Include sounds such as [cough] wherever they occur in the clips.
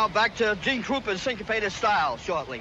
now back to Gene Krupa's syncopated style shortly.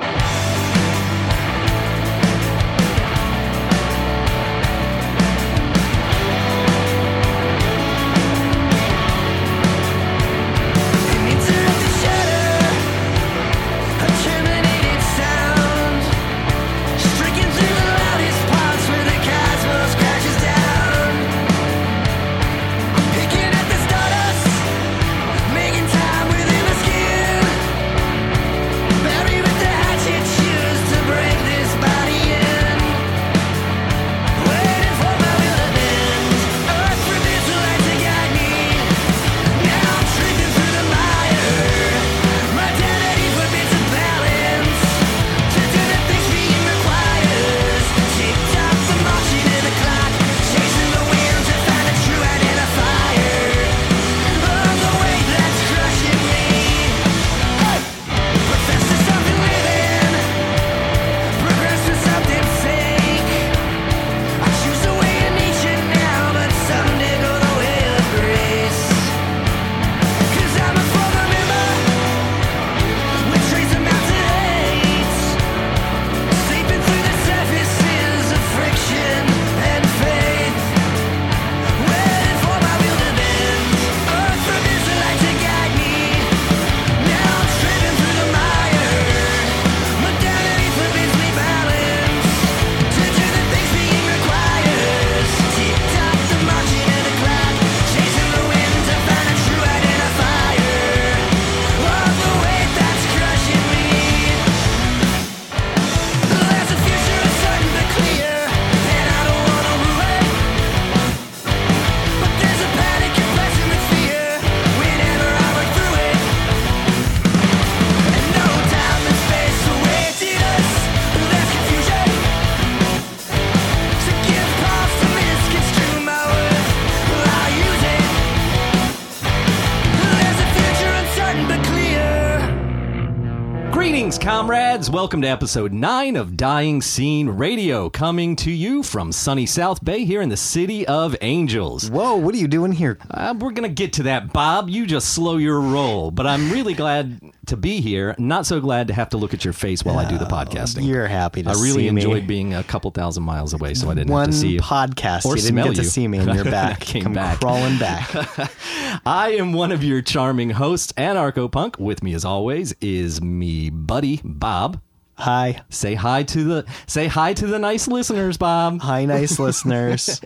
Comrades. Welcome to episode 9 of Dying Scene Radio, coming to you from sunny South Bay here in the city of Angels. Whoa, what are you doing here? Uh, we're going to get to that, Bob. You just slow your roll. But I'm really glad to be here. Not so glad to have to look at your face while I do the oh, podcasting. You're happy to I really see me. enjoyed being a couple thousand miles away, so I didn't One have to see you. podcast. Or you didn't smell get to you. see me, and you're [laughs] back. Came Come back. crawling back. [laughs] I am one of your charming hosts, Anarcho Punk. With me, as always, is me buddy Bob. Hi, Say hi to the say hi to the nice listeners, Bob. hi, nice [laughs] listeners.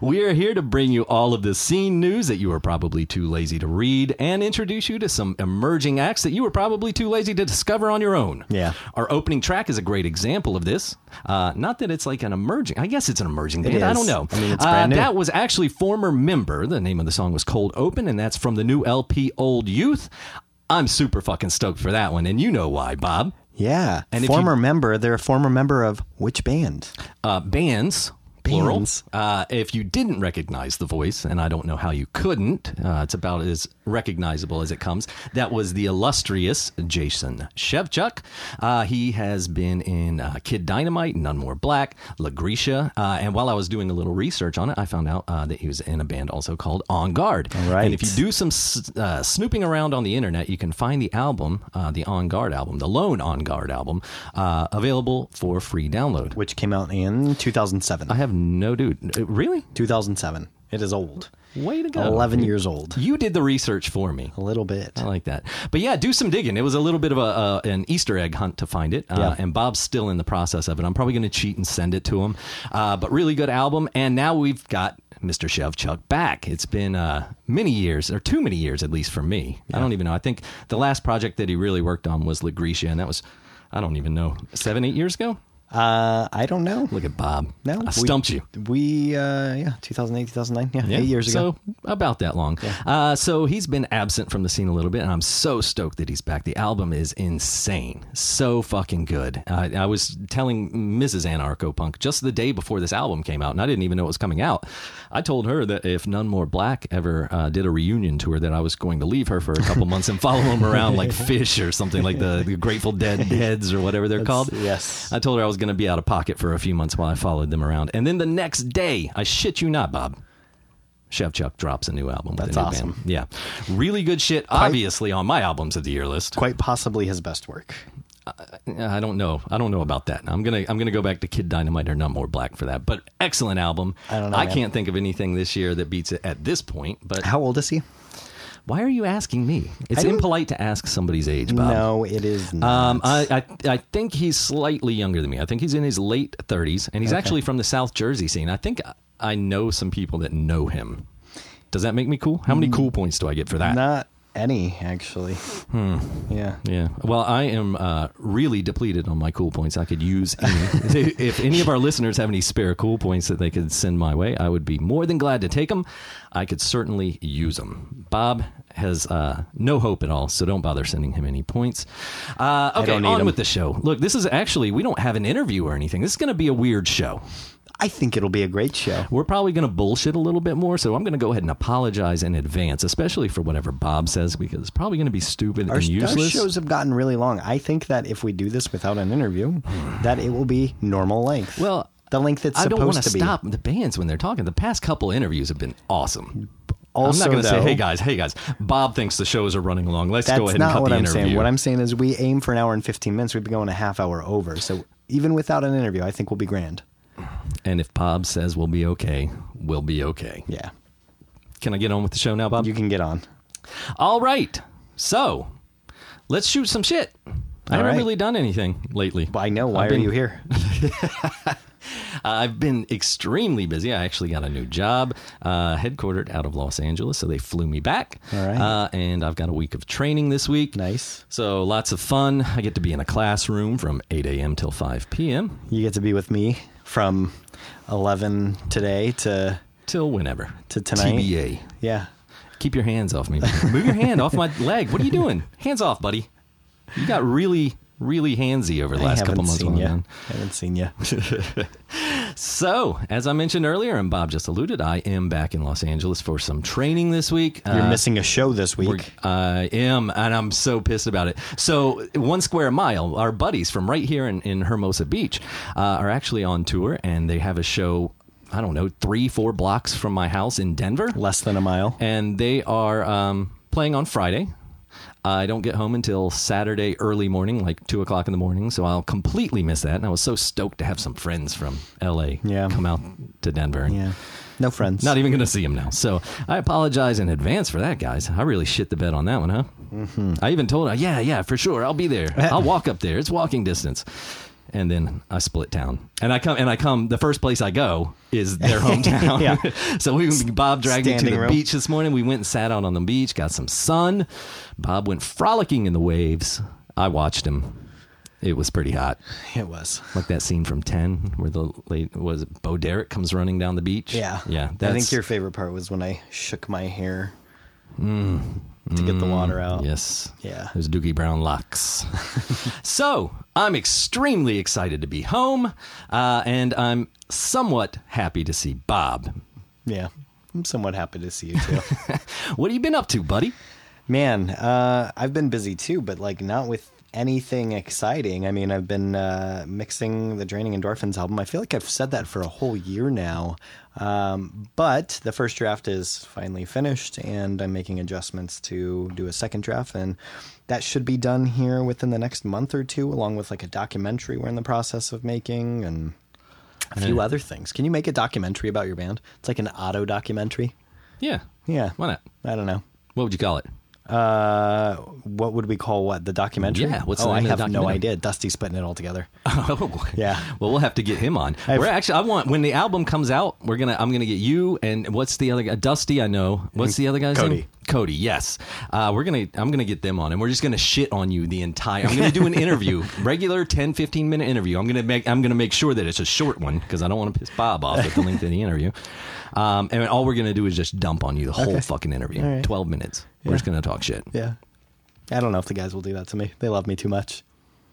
We are here to bring you all of the scene news that you were probably too lazy to read and introduce you to some emerging acts that you were probably too lazy to discover on your own. Yeah. Our opening track is a great example of this. Uh, not that it's like an emerging, I guess it's an emerging band. I don't know. I mean, it's Uh, new. That was actually former member. The name of the song was Cold Open, and that's from the new LP Old Youth. I'm super fucking stoked for that one, and you know why, Bob. Yeah, And former you- member. They're a former member of which band? uh, bands. Plural. Uh, if you didn't recognize the voice, and I don't know how you couldn't, uh, it's about as recognizable as it comes. That was the illustrious Jason Shevchuk. Uh, he has been in uh, Kid Dynamite, None More Black, LaGrecia, uh, and while I was doing a little research on it, I found out uh, that he was in a band also called On Guard. All right. And if you do some s- uh, snooping around on the internet, you can find the album, uh, the On Guard album, the lone On Guard album, uh, available for free download. Which came out in 2007. I have no dude. Uh, Really? 2007. It is old. Way to go. 11 years old. You did the research for me. A little bit. I like that. But yeah, do some digging. It was a little bit of a uh, an Easter egg hunt to find it. Uh, Yeah. And Bob's still in the process of it. I'm probably going to cheat and send it to him. Uh, but really good album. And now we've got Mr. Shevchuk back. It's been uh, many years, or too many years at least for me. I don't even know. I think the last project that he really worked on was La and that was, I don't even know, seven, eight years ago? Uh, I don't know. Look at Bob. No, I we- stumped you. We, uh, yeah, 2008, 2009. Yeah, eight years ago. So about that long. Uh, so he's been absent from the scene a little bit, and I'm so stoked that he's back. The album is insane, so fucking good. Uh, I was telling Mrs. Anarcho Punk just the day before this album came out, and I didn't even know it was coming out. I told her that if None More Black ever uh, did a reunion tour, that I was going to leave her for a couple months and follow him around like [laughs] fish or something like the, the Grateful Dead heads or whatever they're called. yes. I told her I was going to be out of pocket for a few months while I followed them around. And then the next day, I shit you not, Bob, Shevchuk drops a new album. With That's a new awesome. Band. Yeah, really good shit. Obviously on my albums of the year list. Quite possibly his best work. Uh, I don't know. I don't know about that. I'm gonna I'm gonna go back to Kid Dynamite or None More Black for that. But excellent album. I don't know, I can't think of anything this year that beats it at this point. But How old is he? Why are you asking me? It's impolite to ask somebody's age, Bob. No, it is not. Um, I, I I think he's slightly younger than me. I think he's in his late 30s, and he's actually from the South Jersey scene. I think I know some people that know him. Does that make me cool? How many Mm. cool points do I get for that? not any, actually. Hmm. Yeah. Yeah. Well, I am uh, really depleted on my cool points. I could use any. [laughs] if any of our listeners have any spare cool points that they could send my way, I would be more than glad to take them. I could certainly use them. Bob has uh, no hope at all, so don't bother sending him any points. Uh, okay, on 'em. with the show. Look, this is actually we don't have an interview or anything. This is going to be a weird show. I think it'll be a great show. We're probably going to bullshit a little bit more, so I'm going to go ahead and apologize in advance, especially for whatever Bob says, because it's probably going to be stupid Our, and our useless. shows have gotten really long. I think that if we do this without an interview, that it will be normal length. Well, the length it's I don't want to be. stop the bands when they're talking. The past couple interviews have been awesome. Also, I'm not going to say, "Hey guys, hey guys." Bob thinks the shows are running along. Let's go ahead and cut what the I'm interview. saying. What I'm saying is we aim for an hour and 15 minutes. We've been going a half hour over. So even without an interview, I think we'll be grand. and if Bob says we'll be okay, we'll be okay. Yeah. Can I get on with the show now, Bob? You can get on. All right. So let's shoot some shit. I haven't right. really done anything lately. Well, I know. Why I've are been- you here? [laughs] I've been extremely busy. I actually got a new job, uh, headquartered out of Los Angeles, so they flew me back. All right. Uh, and I've got a week of training this week. Nice. So lots of fun. I get to be in a classroom from 8 a.m. till 5 p.m. You get to be with me from 11 today to, till whenever. To tonight? TBA. yeah. Keep your hands off me. Move your hand off my leg. What are you doing? Hands off, buddy. You got really, really handsy over the last couple months. seen. I'm haven't seen you. [laughs] So, as I mentioned earlier, and Bob just alluded, I am back in Los Angeles for some training this week. You're Uh, missing a show this week. I am, and I'm so pissed about it. So, One Square Mile, our buddies from right here in, in Hermosa Beach, uh, are actually on tour, and they have a show. I don't know, three, four blocks from my house in Denver, Less than a mile. and they are um, playing on Friday. I don't get home until Saturday early morning, like two o'clock in the morning, so I'll completely miss that. And I was so stoked to have some friends from LA Yeah. come out to Denver. Yeah. No friends. not even going to see him now. So I apologize in advance for that, guys. I really shit the bed on that one, huh? Mm-hmm. I even told her, yeah, yeah, for sure, I'll be there. [laughs] I'll walk up there. It's walking distance. And then I split town, and I come, and I come. The first place I go is their [laughs] hometown. Yeah. [laughs] so we, Bob dragged me to the room. beach this morning. We went and sat out on the beach, got some sun. Bob went frolicking in the waves. I watched him. It was pretty hot, It was. like that scene from Ten, where the late was it Bo Derek comes running down the beach. Yeah. yeah. I think your favorite part was when I shook my hair mm. To get the water out. Mm. Yes. Yeah. Those Doogie Brown locks. [laughs] so I'm extremely excited to be home, uh, and I'm somewhat happy to see Bob. Yeah. I'm somewhat happy to see you too. [laughs] What have you been up to, buddy? Man, uh, I've been busy too, but like not with anything exciting. I mean, I've been uh, mixing the Draining Endorphins album. I feel like I've said that for a whole year now. Um, but the first draft is finally finished, and I'm making adjustments to do a second draft, and that should be done here within the next month or two, along with like a documentary we're in the process of making and a few other things. Can you make a documentary about your band? It's like an auto documentary. Yeah. Yeah. Why not? I don't know. What would you call it? Uh, what would we call what the documentary? Yeah, what's the oh, I have no idea. Dusty's putting it all together. [laughs] Oh, [laughs] Yeah. Well, we'll have to get him on. I've- we're actually. I want when the album comes out. We're gonna. I'm gonna get you and what's the other guy? Dusty. I know. What's the other guy's Cody. name? Cody. Yes. Uh, we're gonna. I'm gonna get them on, and we're just gonna shit on you the entire. I'm gonna do an interview, [laughs] regular 10, 15 minute interview. I'm gonna make. I'm gonna make sure that it's a short one because I don't want to piss Bob off with the length of the interview. Um, and all we're gonna do is just dump on you the whole Okay. fucking interview. Right. Twelve minutes. We're just gonna talk shit. Yeah. I don't know if the guys will do that to me. They love me too much.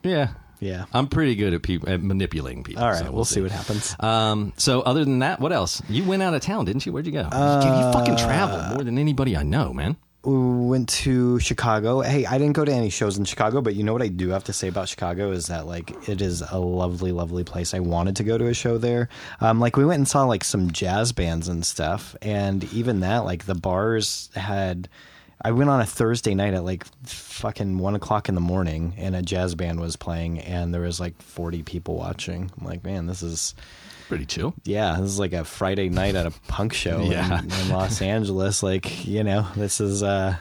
Yeah. Yeah. I'm pretty good at people at manipulating people. All right, so we'll, see. what happens. Um, so other than that, what else? You went out of town, didn't you? Where'd you go? you, you fucking travel more than anybody I know, man. We went to Chicago. Hey, I didn't go to any shows in Chicago, but you know what I do have to say about Chicago is that like it is a lovely, lovely place. I wanted to go to a show there. Um, like we went and saw like some jazz bands and stuff, and even that, like the bars had. I went on a Thursday night at like fucking one o'clock in the morning, and a jazz band was playing, and there was like forty people watching. I'm like, man, this is Pretty chill. yeah, this is like a Friday night at a punk show Yeah. in, in Los Angeles. Like, you know, this is uh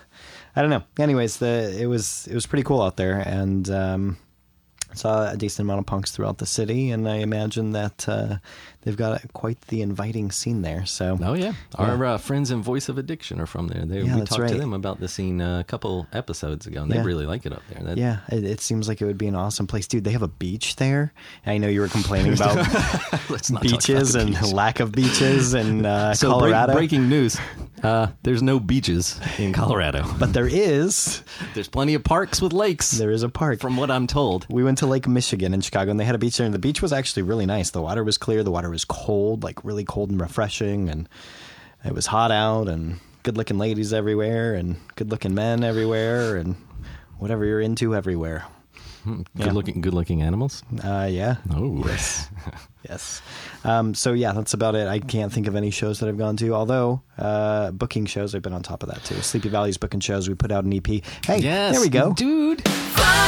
I don't know. Anyways, the it was it was pretty cool out there and um saw a decent amount of punks throughout the city and I imagine that uh they've got quite the inviting scene there. So Oh yeah, our uh, friends in Voice of Addiction are from there. They, Yeah, we talked to them about the scene uh, a couple episodes ago, and they really like it up there. That, yeah, it, it seems like it would be an awesome place, dude. They have a beach there. I know you were complaining [laughs] about [laughs] let's not talk about beaches and beach. [laughs] lack of beaches in uh, So break- Colorado. breaking news: uh, there's no beaches in Colorado. but there is There's plenty of parks with lakes. there is a park. from what I'm told. We went to Lake Michigan in Chicago, and they had a beach there. And the beach was actually really nice. The water was clear. The water was cold, like really cold and refreshing. And it was hot out, and good-looking ladies everywhere, and good-looking men everywhere, and whatever you're into everywhere. Good looking, good looking animals. Uh, yeah. Oh, [laughs] Yes. yes. Um, so yeah, that's about it. I can't think of any shows that I've gone to. Although uh, booking shows, I've been on top of that too. Sleepy Valley's booking shows. We put out an EP. Hey, yes. there we go. dude. Trying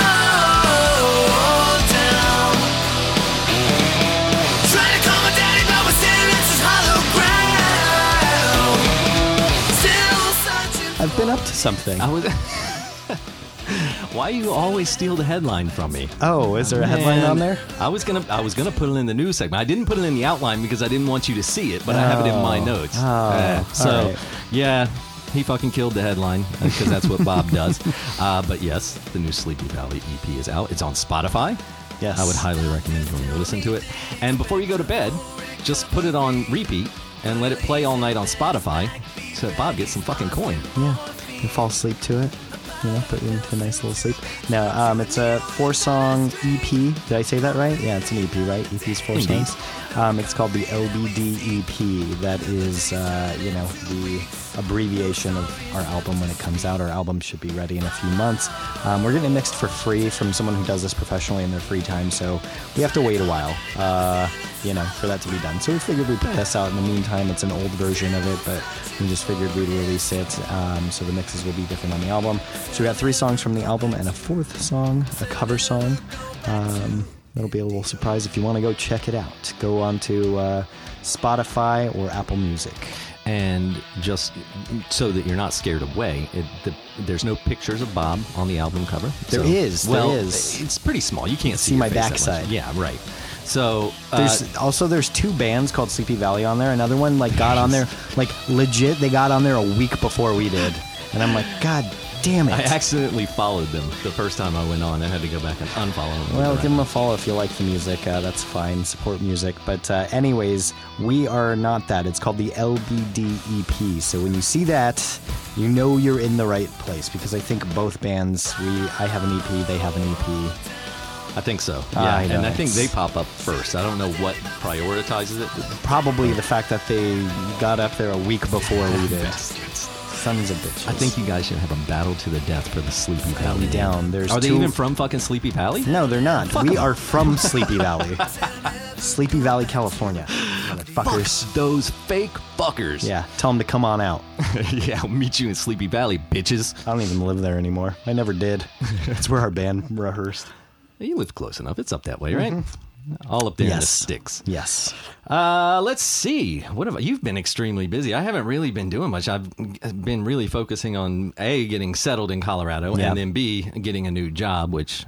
been up to something. I was. [laughs] Why you always steal the headline from me? Oh, is there a headline Man, on there? I was gonna, I was gonna put it in the news segment. I didn't put it in the outline because I didn't want you to see it, but I have it in my Oh. notes. Oh, Uh, so, yeah, he fucking killed the headline because that's what Bob does. [laughs] Uh, but yes, the new Sleepy Valley EP is out. It's on Spotify. Yes. I would highly recommend going to listen to it. And before you go to bed, just put it on repeat and let it play all night on Spotify, so that Bob gets some fucking coin. Yeah, you fall asleep to it. You know, put you into a nice little sleep. No, um, it's a four-song EP. Did I say that right? Yeah, it's an EP, right? EP's four songs. Um, it's called the LBDEP. That is, uh, you know, the abbreviation of our album when it comes out. Our album should be ready in a few months. Um, we're getting it mixed for free from someone who does this professionally in their free time, so we have to wait a while, uh, you know, for that to be done. So we figured we'd put this out in the meantime. It's an old version of it, but we just figured we'd release it. Um, so the mixes will be different on the album. So we got three songs from the album and a fourth song, a cover song. Um, that'll be a little surprise if you want to go check it out. Go on to uh, Spotify or Apple Music. and just so that you're not scared away, it, the, there's no pictures of Bob on the album cover. There So- is, there Well, is. it's pretty small. You can't see, see my face that much. backside. Yeah, right. So uh, There's also there's two bands called Sleepy Valley on there. Another one like got on there like legit. They got on there a week before we did, and I'm like, God damn it! I accidentally followed them the first time I went on. I had to go back and unfollow them. Well, give them a follow if you like the music. Uh, that's fine. Support music. But, uh, anyways, we are not that. It's called the LBD EP. So when you see that, you know you're in the right place because I think both bands, we I have an EP, they have an EP. I think so. I Yeah, know, and I think they pop up first. I don't know what prioritizes it. Probably the fact that they got up there a week before we did. [laughs] Sons of bitches. I think you guys should have a battle to the death for the Sleepy Valley. down. There's Are they two- even from fucking Sleepy Valley? No, they're not. Fuck we are from Sleepy [laughs] Valley. Sleepy Valley, California. Fuck those fake fuckers. Yeah, tell them to come on out. [laughs] yeah, I'll meet you in Sleepy Valley, bitches. I don't even live there anymore. I never did. That's where our band rehearsed. [laughs] You live close enough. It's up that way, right? Mm-hmm. All up there in the. Sticks. Yes. Uh, let's see. What have I, you've been extremely busy? I haven't really been doing much. I've been really focusing on a getting settled in Colorado, Yeah. and then b getting a new job, which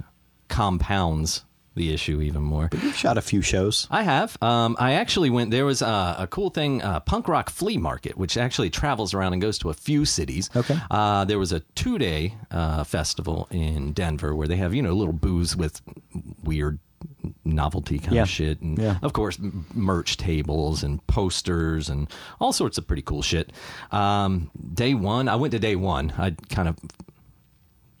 compounds the issue even more. But You've shot a few shows. I have. Um, I actually went. There was uh, a cool thing, uh, punk rock flea market, which actually travels around and goes to a few cities. Okay. Uh, there was a two day uh, festival in Denver where they have you know little booths with weird novelty kind Yeah. of shit, and Yeah. of course merch tables and posters and all sorts of pretty cool shit. Um, day one, I went to day one. I kind of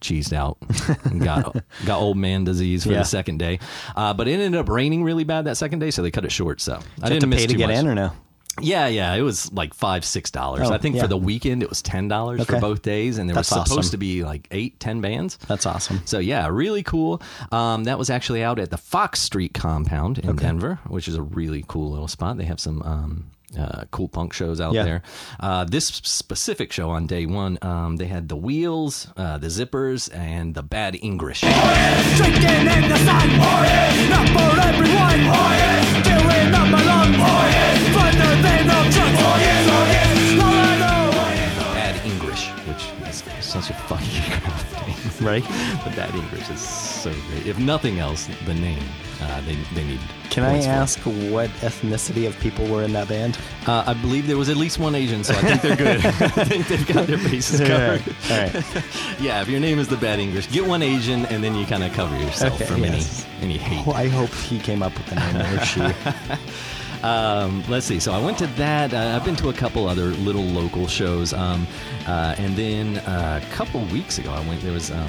cheesed out and got [laughs] got old man disease for Yeah. the second day. Uh, but it ended up raining really bad that second day, so they cut it short. So I Did have didn't to miss pay to get much. in or no? Yeah, yeah, it was like five, six dollars. Oh, I think yeah. for the weekend it was ten dollars for both days, and there That's was supposed awesome. to be like eight, ten bands. That's awesome. So yeah, really cool. Um, that was actually out at the Fox Street compound in Denver, which is a really cool little spot. They have some um, uh, cool punk shows out Yeah. there. Uh, this specific show on day one, um, they had the Wheels, uh, the Zippers, and the Bad English. Drinking in the sun, not for everyone. Doing up alone, further right? The Bad English is so great. If nothing else, the name uh, they they need. Can I ask what ethnicity of people were in that band? Uh, I believe there was at least one Asian, so I think they're good. [laughs] [laughs] I think they've got their bases covered. All right. [laughs] Yeah, if your name is the Bad English, get one Asian, and then you kind of cover yourself Okay, from yes. any any hate. Well, I hope he came up with the name or she. Um, let's see. So I went to that. Uh, I've been to a couple other little local shows, um, uh, and then uh, a couple weeks ago, I went. There was. Um,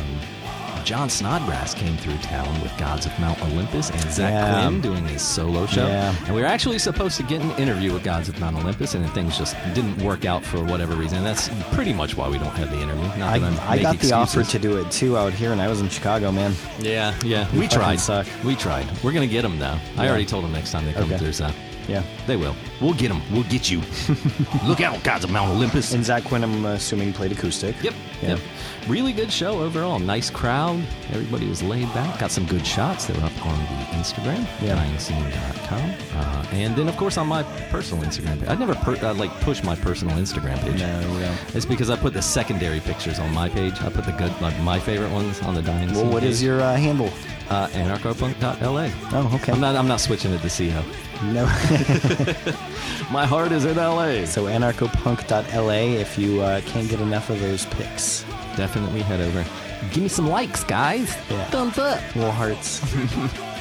Jon Snodgrass came through town with Gods of Mount Olympus and Zach Yeah. Quinn doing his solo show. Yeah. And we were actually supposed to get an interview with Gods of Mount Olympus, and then things just didn't work out for whatever reason. And That's pretty much why we don't have the interview. Not I, that I'm I got the offer to do it too out here, and I was in Chicago, man. Yeah, yeah. We tried. suck. We tried. We're gonna get them though. I already told them next time they come Okay. through. So Yeah. they will. We'll get them. We'll get you. [laughs] Look out, Gods of Mount Olympus. And Zach Quinn, I'm assuming, played acoustic. Yep. Yeah. Yep. Really good show overall. Nice crowd. Everybody was laid back. Got some good shots. They were up on the Instagram, Yeah. dyingscene.com. Uh, and then, of course, on my personal Instagram page. I never per- uh, like push my personal Instagram page. No, don't. It's because I put the secondary pictures on my page. I put the good, like my favorite ones on the Dying Well, what is page. your uh, handle? uh, anarchopunk.la? Oh, okay. I'm not. I'm not switching it to CO. No. [laughs] My heart is in LA. so anarchopunk.la if you uh, can't get enough of those pics. Definitely head over. Give me some likes, guys. Yeah. Thumbs up. Little hearts. [laughs]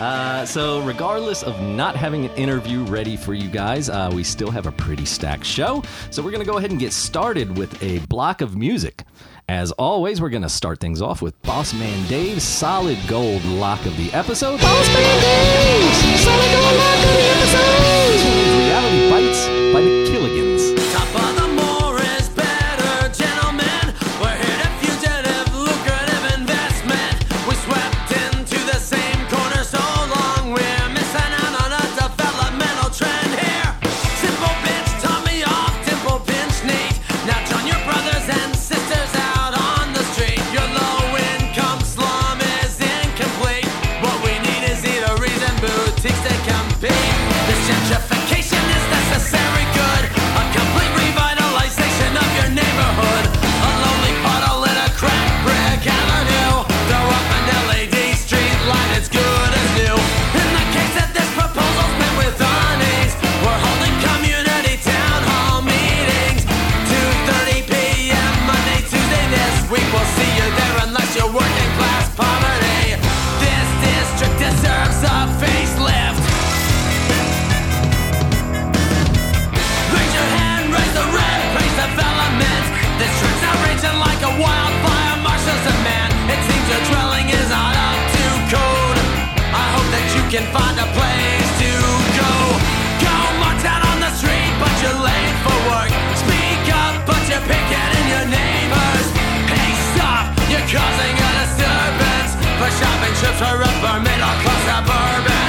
Uh, so, regardless of not having an interview ready for you guys, uh, we still have a pretty stacked show. So, we're going to go ahead and get started with a block of music. As always, we're going to start things off with Boss Man Dave's solid gold lock of the episode. Boss Man Dave's solid gold lock of the episode. Shopping trips for upper middle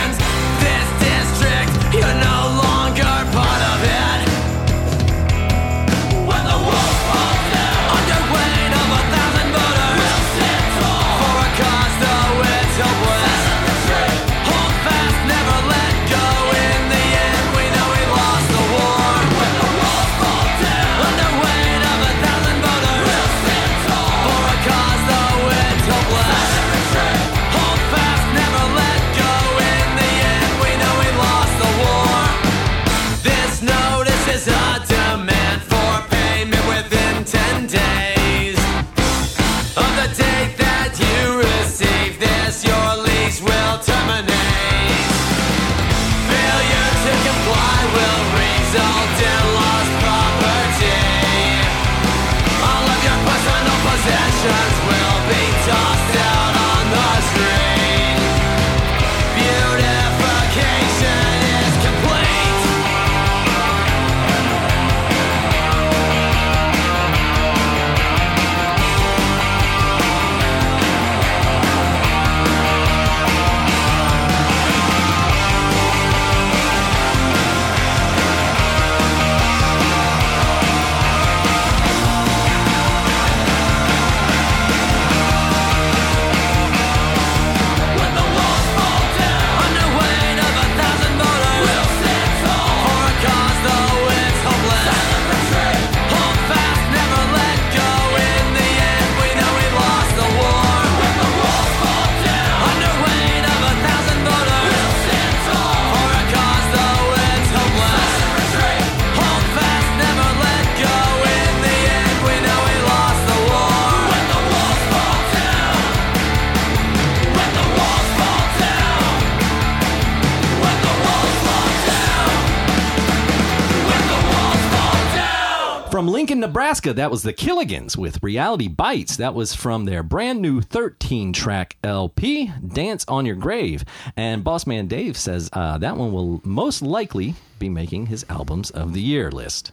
Alaska, that was the Killigans with Reality Bites. That was from their brand new 13 track LP, Dance on Your Grave. And Boss Man Dave says uh, that one will most likely be making his albums of the year list.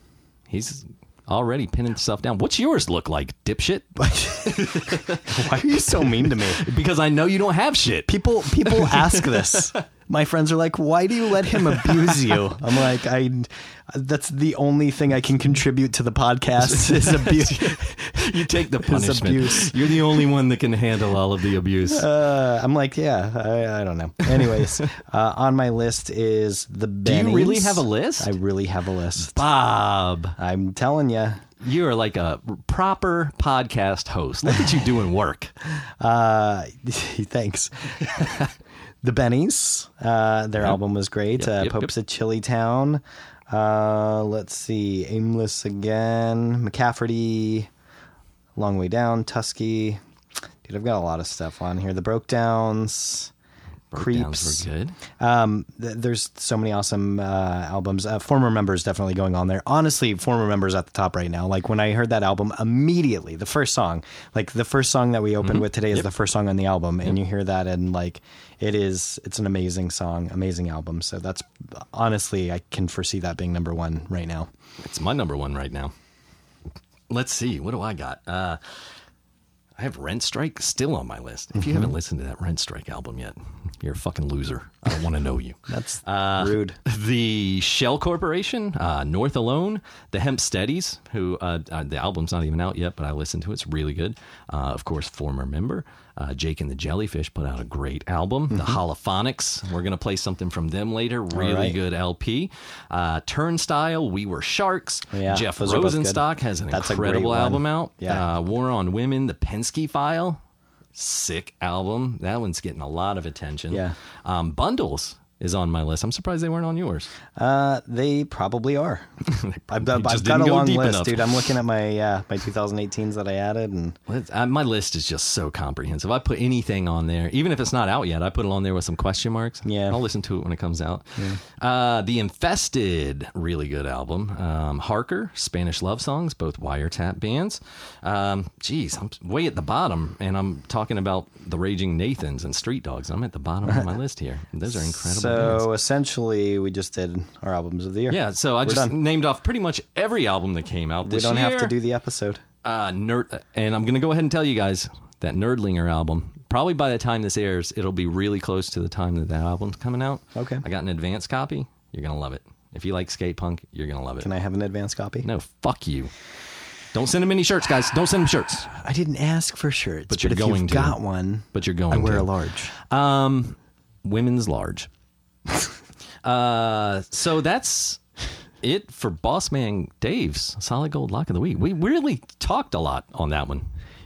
He's already pinning stuff down. What's yours look like, dipshit? [laughs] Why are you so mean to me? [laughs] because I know you don't have shit. People people ask this. [laughs] My friends are like, "Why do you let him abuse you?" [laughs] I'm like, "I that's the only thing I can contribute to the podcast [laughs] is abuse." You take the [laughs] punishment. abuse. You're the only one that can handle all of the abuse. Uh, I'm like, yeah, I, I don't know. Anyways, uh, on my list is the Do you really have a list? I really have a list. Bob, I'm telling you. you are like a proper podcast host. Look at you doing work. Uh, thanks. The Bennies. Uh, their album was great. Yep, uh, yep, Popes of Chillitown. Uh, let's see. Aimless again. McCafferty. Long Way Down. Tusky. Dude, I've got a lot of stuff on here. The Broke Downs. Breakdowns Creeps. were good. Um, th- there's so many awesome uh, albums. Uh, former members definitely going on there. Honestly, former members at the top right now. Like when I heard that album, immediately the first song, like the first song that we opened with today, is the first song on the album, and you hear that, and like it is, it's an amazing song, amazing album. So that's honestly, I can foresee that being number one right now. It's my number one right now. Let's see. What do I got? Uh, I have Rent Strike still on my list. If you haven't listened to that Rent Strike album yet, you're a fucking loser. I don't want to know you. [laughs] That's Uh, rude. The Shell Corporation, uh, North Alone, the Hemp Steadies, who uh, uh, the album's not even out yet, but I listened to it. It's really good. Uh, of course, former member uh, Jake and the Jellyfish put out a great album. The Holophonics, we're going to play something from them later. Really right. good LP. Uh, Turnstile, We Were Sharks. Yeah, Jeff those are both good. Rosenstock has an That's incredible album out. Yeah. Uh, War on Women, The Penske File. Sick album. That one's getting a lot of attention. Yeah. Um, Bundles is on my list. I'm surprised they weren't on yours. Uh, they probably are. [laughs] I've, I've got a go long list, enough. dude. I'm looking at my [laughs] uh, my 2018s that I added, and uh, my list is just so comprehensive. I put anything on there, even if it's not out yet. I put it on there with some question marks. Yeah. I'll listen to it when it comes out. Uh, the Infested, really good album. Um, Harker, Spanish love songs, both wiretap bands. Um, geez, I'm way at the bottom, and I'm talking about the Raging Nathans and Street Dogs. I'm at the bottom of my [laughs] list here. Those are incredible. So essentially, we just did our albums of the year. Yeah, so I We're just done. named off pretty much every album that came out this We don't year. have to do the episode. uh, nerd, and I'm gonna go ahead and tell you guys that Nerdlinger album. Probably by the time this airs, it'll be really close to the time that that album's coming out. Okay. I got an advance copy. You're gonna love it. If you like skate punk, you're gonna love it. Can I have an advance copy? No, fuck you. Don't send him any shirts, guys. Don't send him shirts. I didn't ask for shirts, But you're if going you've to. got one, But you're going I wear to. a large. Um, women's large. [laughs] uh, so that's it for Boss Man Dave's Solid Gold Lock of the Week. We really talked a lot on that one.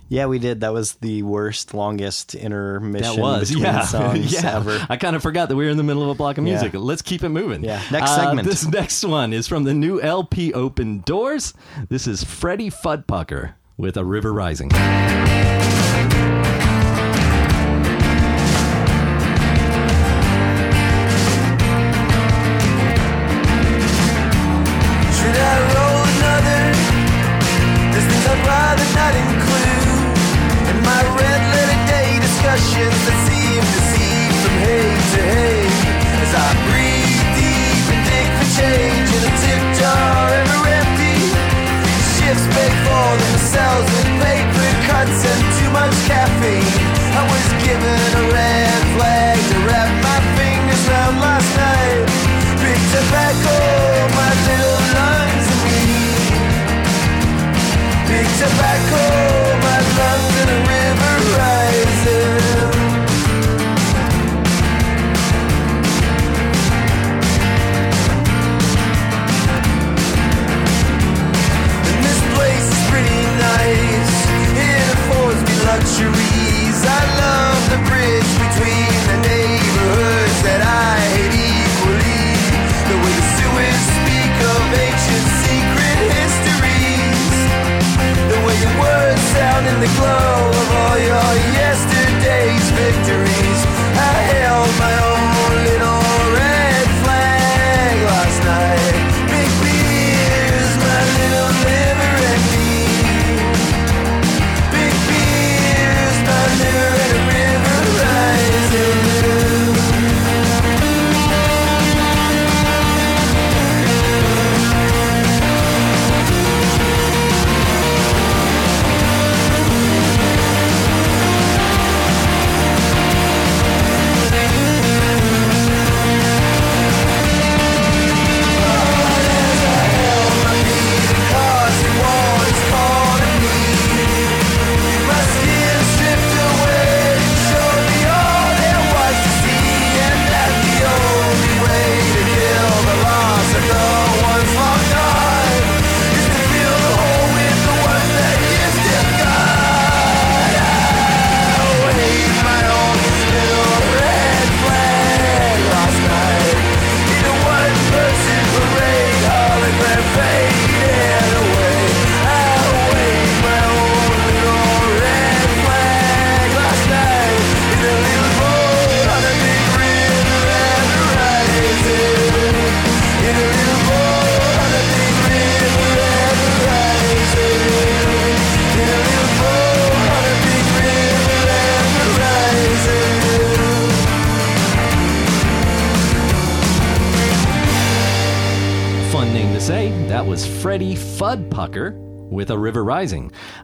Yeah, we did. That was the worst, longest intermission That was between yeah, [laughs] songs yeah. ever. I kind of forgot that we were in the middle of a block of Yeah. music. Let's keep it moving. Yeah. Next Uh, segment. This [laughs] next one is from the new LP Open Doors. This is Freddie Fuddpucker with A River Rising.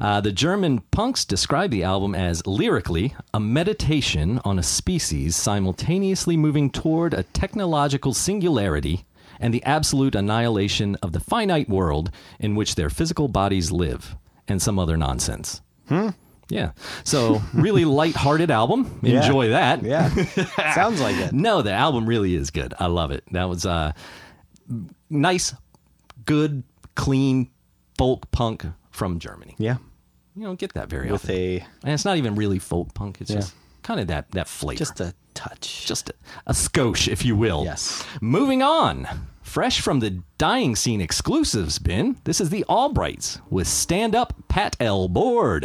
Uh, the German punks describe the album as lyrically a meditation on a species simultaneously moving toward a technological singularity and the absolute annihilation of the finite world in which their physical bodies live, and some other nonsense. Hmm? Yeah. So, really [laughs] light-hearted album. Yeah. Enjoy that. Yeah, [laughs] sounds like it. No, the album really is good. I love it. That was uh nice, good, clean folk punk from Germany. Yeah, You don't get that very with often. a and it's not even really folk punk. It's Yeah. just kind of that that flavor. just a touch. just a, a skosh, if you will. Yes. Moving on. Fresh from the dying scene exclusives bin, this is the Albrights with Stand Up Pat L. Board.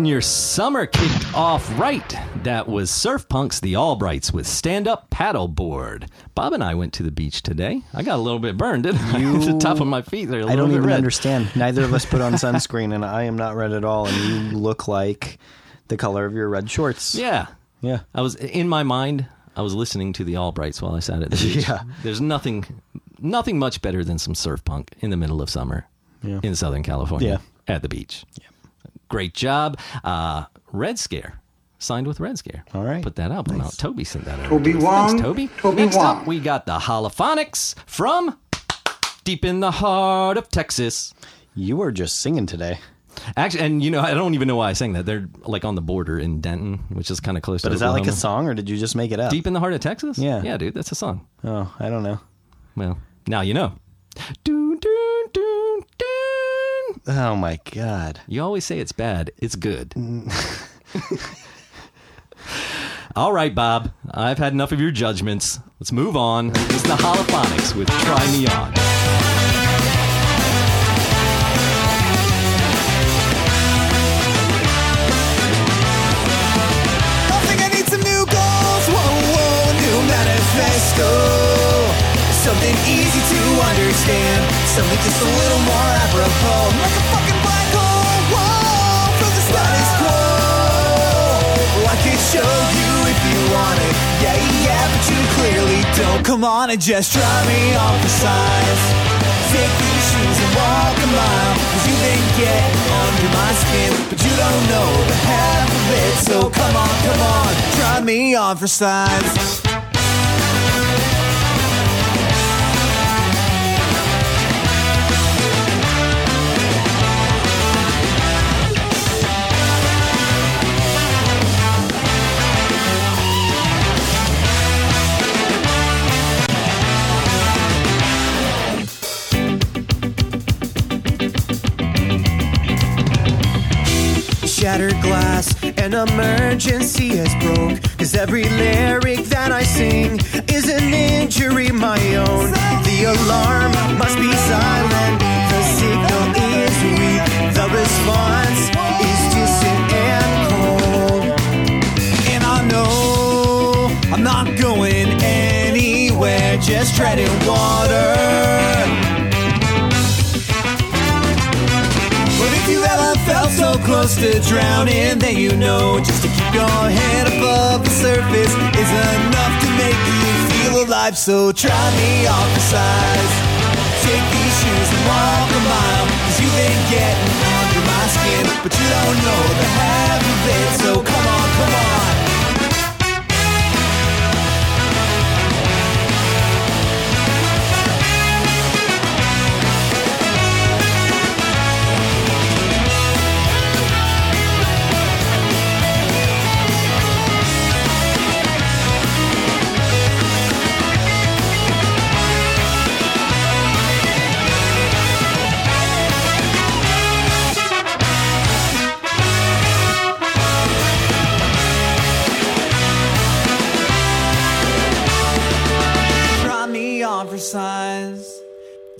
Getting your summer kicked off right. That was Surf Punks, the Albrights, with Stand Up Paddleboard. Bob and I went to the beach today. I got a little bit burned, didn't I? [laughs] You- the top of my feet, they're a I don't even red. understand. Neither of us put on [laughs] sunscreen, and I am not red at all. And you look like the color of your red shorts. Yeah. yeah. I was in my mind. I was listening to the Albrights while I sat at the beach. Yeah. There's nothing, nothing much better than some surf punk in the middle of summer Yeah. in Southern California Yeah. at the beach. Great job, uh, Red Scare. Signed with Red Scare. All right. Put that album out. Toby sent that out. Toby Wong. Thanks, Toby. Toby Next Wong. up, we got the Holophonics from deep in the heart of Texas. You are just singing today. Actually, and you know, I don't even know why I sang that. They're like on the border in Denton, which is kind of close to But to is that like a song, or did you just make it up? Deep in the heart of Texas? Yeah. Yeah, dude, that's a song. Oh, I don't know. Well, now you know. Doo, doo, doo, doo. Oh my god. You always say it's bad. It's good. [laughs] All right, Bob. I've had enough of your judgments. Let's move on. It's the Holophonics with Try Me On. I think I need some new goals. Whoa, whoa, new manifesto. Something easy to understand. Something just a little more apropos. Like a fucking black hole, whoa, from the status quo. Oh, I could show you if you want it. Yeah, yeah, but you clearly don't. Come on and just try me off the sides. Take these shoes and walk a mile. Cause you've been getting under my skin. But you don't know the half of it. So come on, come on, try me on for size. Shattered glass, an emergency has broke. Cause every lyric that I sing is an injury my own. The alarm must be silent, the signal is weak, the response is distant and cold. And I know I'm not going anywhere, just treading water. Close to drowning, that you know just to keep your head above the surface is enough to make you feel alive. So try me off the size. Take these shoes and walk a mile. Cause you've been getting under my skin, but you don't know the half of it. So come on, come on.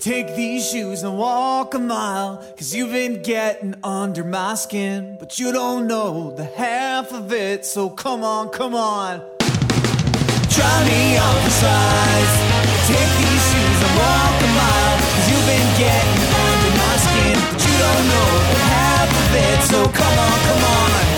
Take these shoes and walk a mile. Cause you've been getting under my skin. But you don't know the half of it. So come on, come on. Try me on for size. Take these shoes and walk a mile. Cause you've been getting under my skin. But you don't know the half of it. So come on, come on.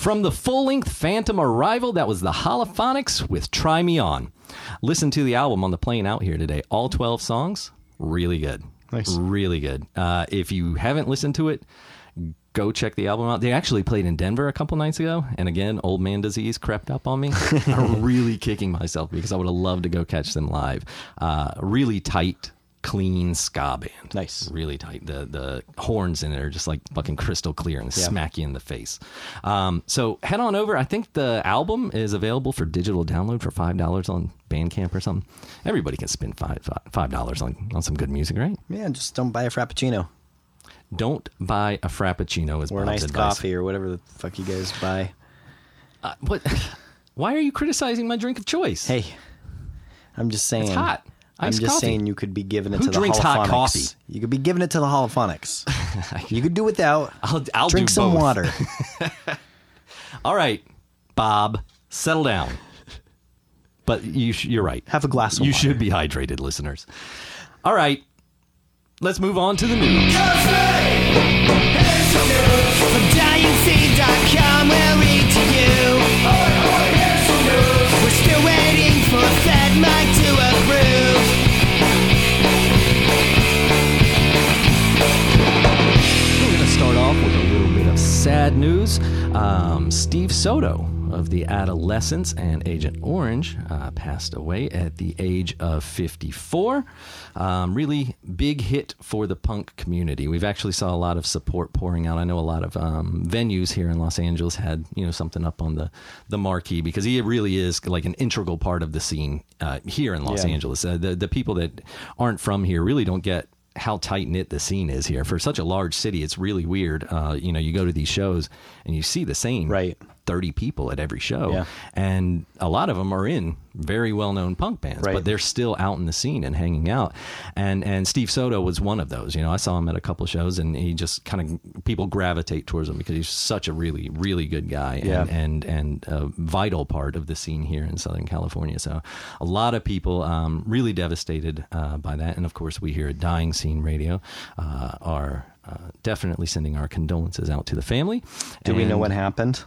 From the full length Phantom Arrival, that was the Holophonics with Try Me On. Listen to the album on the plane out here today. All 12 songs, really good. Nice. Really good. Uh, if you haven't listened to it, go check the album out. They actually played in Denver a couple nights ago. And again, old man disease crept up on me. [laughs] I'm really kicking myself because I would have loved to go catch them live. Uh, really tight, clean ska band. Nice. Really tight. The the horns in it are just like fucking crystal clear and Yeah. smack you in the face. Um, so head on over. I think the album is available for digital download for five dollars on Bandcamp or something. Everybody can spend five five dollars on on some good music, right? Yeah, just don't buy a frappuccino Don't buy a frappuccino as or an Bob's iced advice. coffee or whatever the fuck you guys buy. Uh, what? [laughs] Why are you criticizing my drink of choice? Hey, I'm just saying. it's hot. I'm just coffee. saying you could be giving it Who to the drinks hot holophonics. coffee? You could be giving it to the holophonics. [laughs] you could do without. I'll, I'll Drink do some both. water. [laughs] [laughs] All right, Bob, settle down. But you sh- you're right. Have a glass of water. You water. should be hydrated, listeners. All right, let's move on to the news. Sad news. Um, Steve Soto of the Adolescents and Agent Orange uh, passed away at the age of 54. Um, really big hit for the punk community. We've actually saw a lot of support pouring out. I know a lot of um, venues here in Los Angeles had you know something up on the the marquee because he really is like an integral part of the scene uh, here in Los Yeah. Angeles. Uh, the the people that aren't from here really don't get how tight knit the scene is here for such a large city. It's really weird. Uh, you know, you go to these shows and you see the same Right. thirty people at every show, Yeah. and a lot of them are in very well known punk bands, Right. but they're still out in the scene and hanging out. And and Steve Soto was one of those. You know, I saw him at a couple shows, and he just kind of people gravitate towards him because he's such a really really good guy Yeah. and and and a vital part of the scene here in Southern California. So a lot of people um, really devastated uh, by that, and of course we here at Dying Scene Radio uh, are uh, definitely sending our condolences out to the family. Do we know what happened?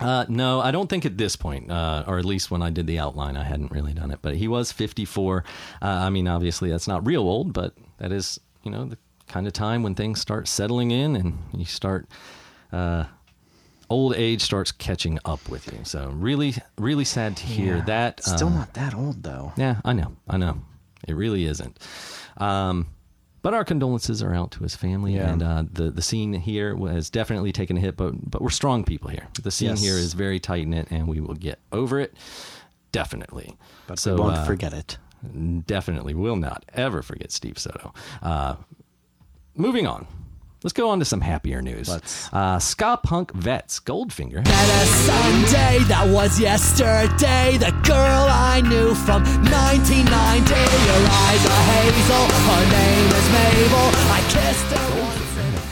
Uh, no, I don't think at this point, uh, or at least when I did the outline, I hadn't really done it. But he was 54. Uh, I mean, obviously, that's not real old, but that is, you know, the kind of time when things start settling in and you start, uh, old age starts catching up with you. So, really, really sad to hear Yeah. that. Still Um, not that old though. yeah, I know. I know. It really isn't. Um, but our condolences are out to his family, Yeah. and uh, the the scene here has definitely taken a hit. But but we're strong people here. The scene Yes. here is very tight knit, and we will get over it. Definitely. But so we won't uh, forget it. Definitely will not ever forget Steve Soto. Uh, moving on. Let's go on to some happier news. Let's. Uh, ska punk vets Goldfinger At a Sunday that was yesterday, the girl I knew from 1990. Your eyes are hazel, her name is Mabel. I kissed her.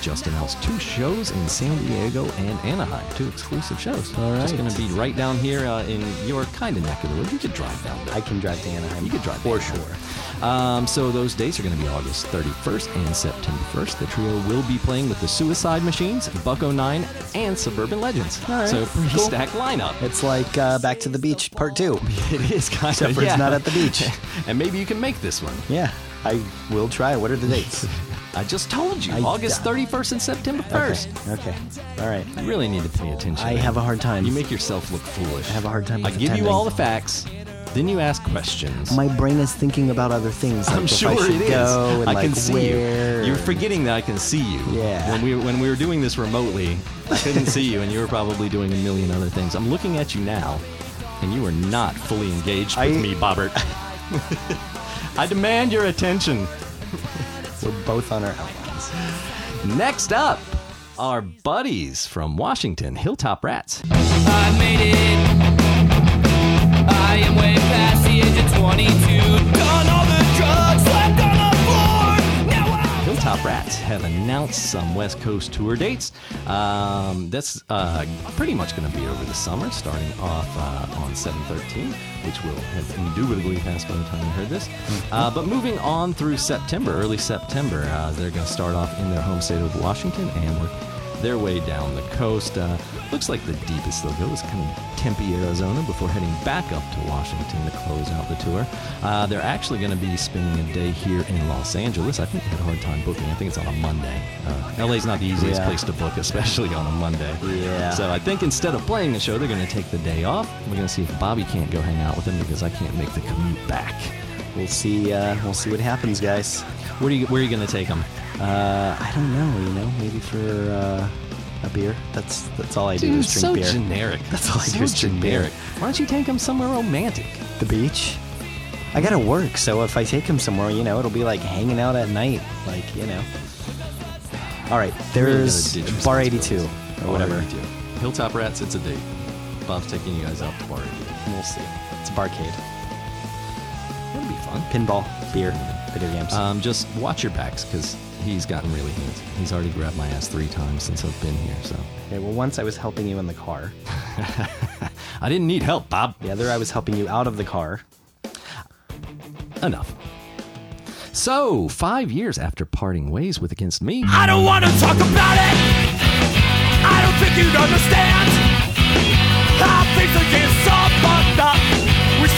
Just announced two shows in San Diego and Anaheim, two exclusive shows. All Just going to be right down here uh, in your kind of neck of the woods. You could drive down there. I can drive to Anaheim. You could drive for sure. Um, so those dates are going to be August 31st and September 1st. The trio will be playing with the Suicide Machines, Buck-O-Nine, and Suburban Legends. All right. So pretty Cool. stacked lineup. It's like uh, Back to the Beach Part Two. [laughs] It is kind Except of for it's not at the beach. [laughs] and maybe you can make this one. Yeah, I will try. What are the dates? [laughs] I just told you, I- August 31st and September 1st. Okay. okay. All right. You really need to pay attention. I have a hard time. You make yourself look foolish. I have a hard time I give you all the facts, then you ask questions. My brain is thinking about other things. Like I'm sure I it is. go and I like can see where. you. You're forgetting that I can see you. Yeah. When we when we were doing this remotely, I couldn't see you, and you were probably doing a million other things. I'm looking at you now, and you are not fully engaged with I- me, Bobbert. [laughs] I demand your attention. We're both on our outlines. Next up, our buddies from Washington, Hilltop Rats. I made it. I am way past the age of 22. Done all Hilltop Rats have announced some West Coast tour dates. Um, that's uh, pretty much going to be over the summer, starting off uh, on 713, which will have indubitably passed by the time you heard this. Uh, but moving on through September, early September, uh, they're going to start off in their home state of Washington and work their way down the coast. Uh, looks like the deepest they'll go is kind of Tempe, Arizona, before heading back up to Washington to close out the tour. Uh, they're actually going to be spending a day here in Los Angeles. I think they had a hard time booking. I think it's on a Monday. Uh, LA's not the easiest Yeah. place to book, especially on a Monday. Yeah. So I think instead of playing the show, they're going to take the day off. We're going to see if Bobby can't go hang out with them because I can't make the commute back. We'll see. Uh, we'll see what happens, guys. Where are you, where are you going to take them? Uh, I don't know. You know, maybe for uh, a beer. That's that's all I do is drink so beer. generic. That's all I so do is drink beer. Why don't you take them somewhere romantic? The beach. I gotta work, so if I take him somewhere, you know, it'll be like hanging out at night, like you know. All right, there's Bar 82 or whatever. 82. Hilltop Rats, it's a date. Bob's taking you guys out to Bar 82. We'll see. It's a barcade. That'll be fun. Pinball, beer, video games. Um, just watch your backs because he's gotten really handsy. He's already grabbed my ass three times since I've been here. So okay, well, once I was helping you in the car. [laughs] I didn't need help, Bob. The other, I was helping you out of the car. Enough. So, five years after parting ways with Against Me, I don't want to talk about it. I don't think you'd understand how things are getting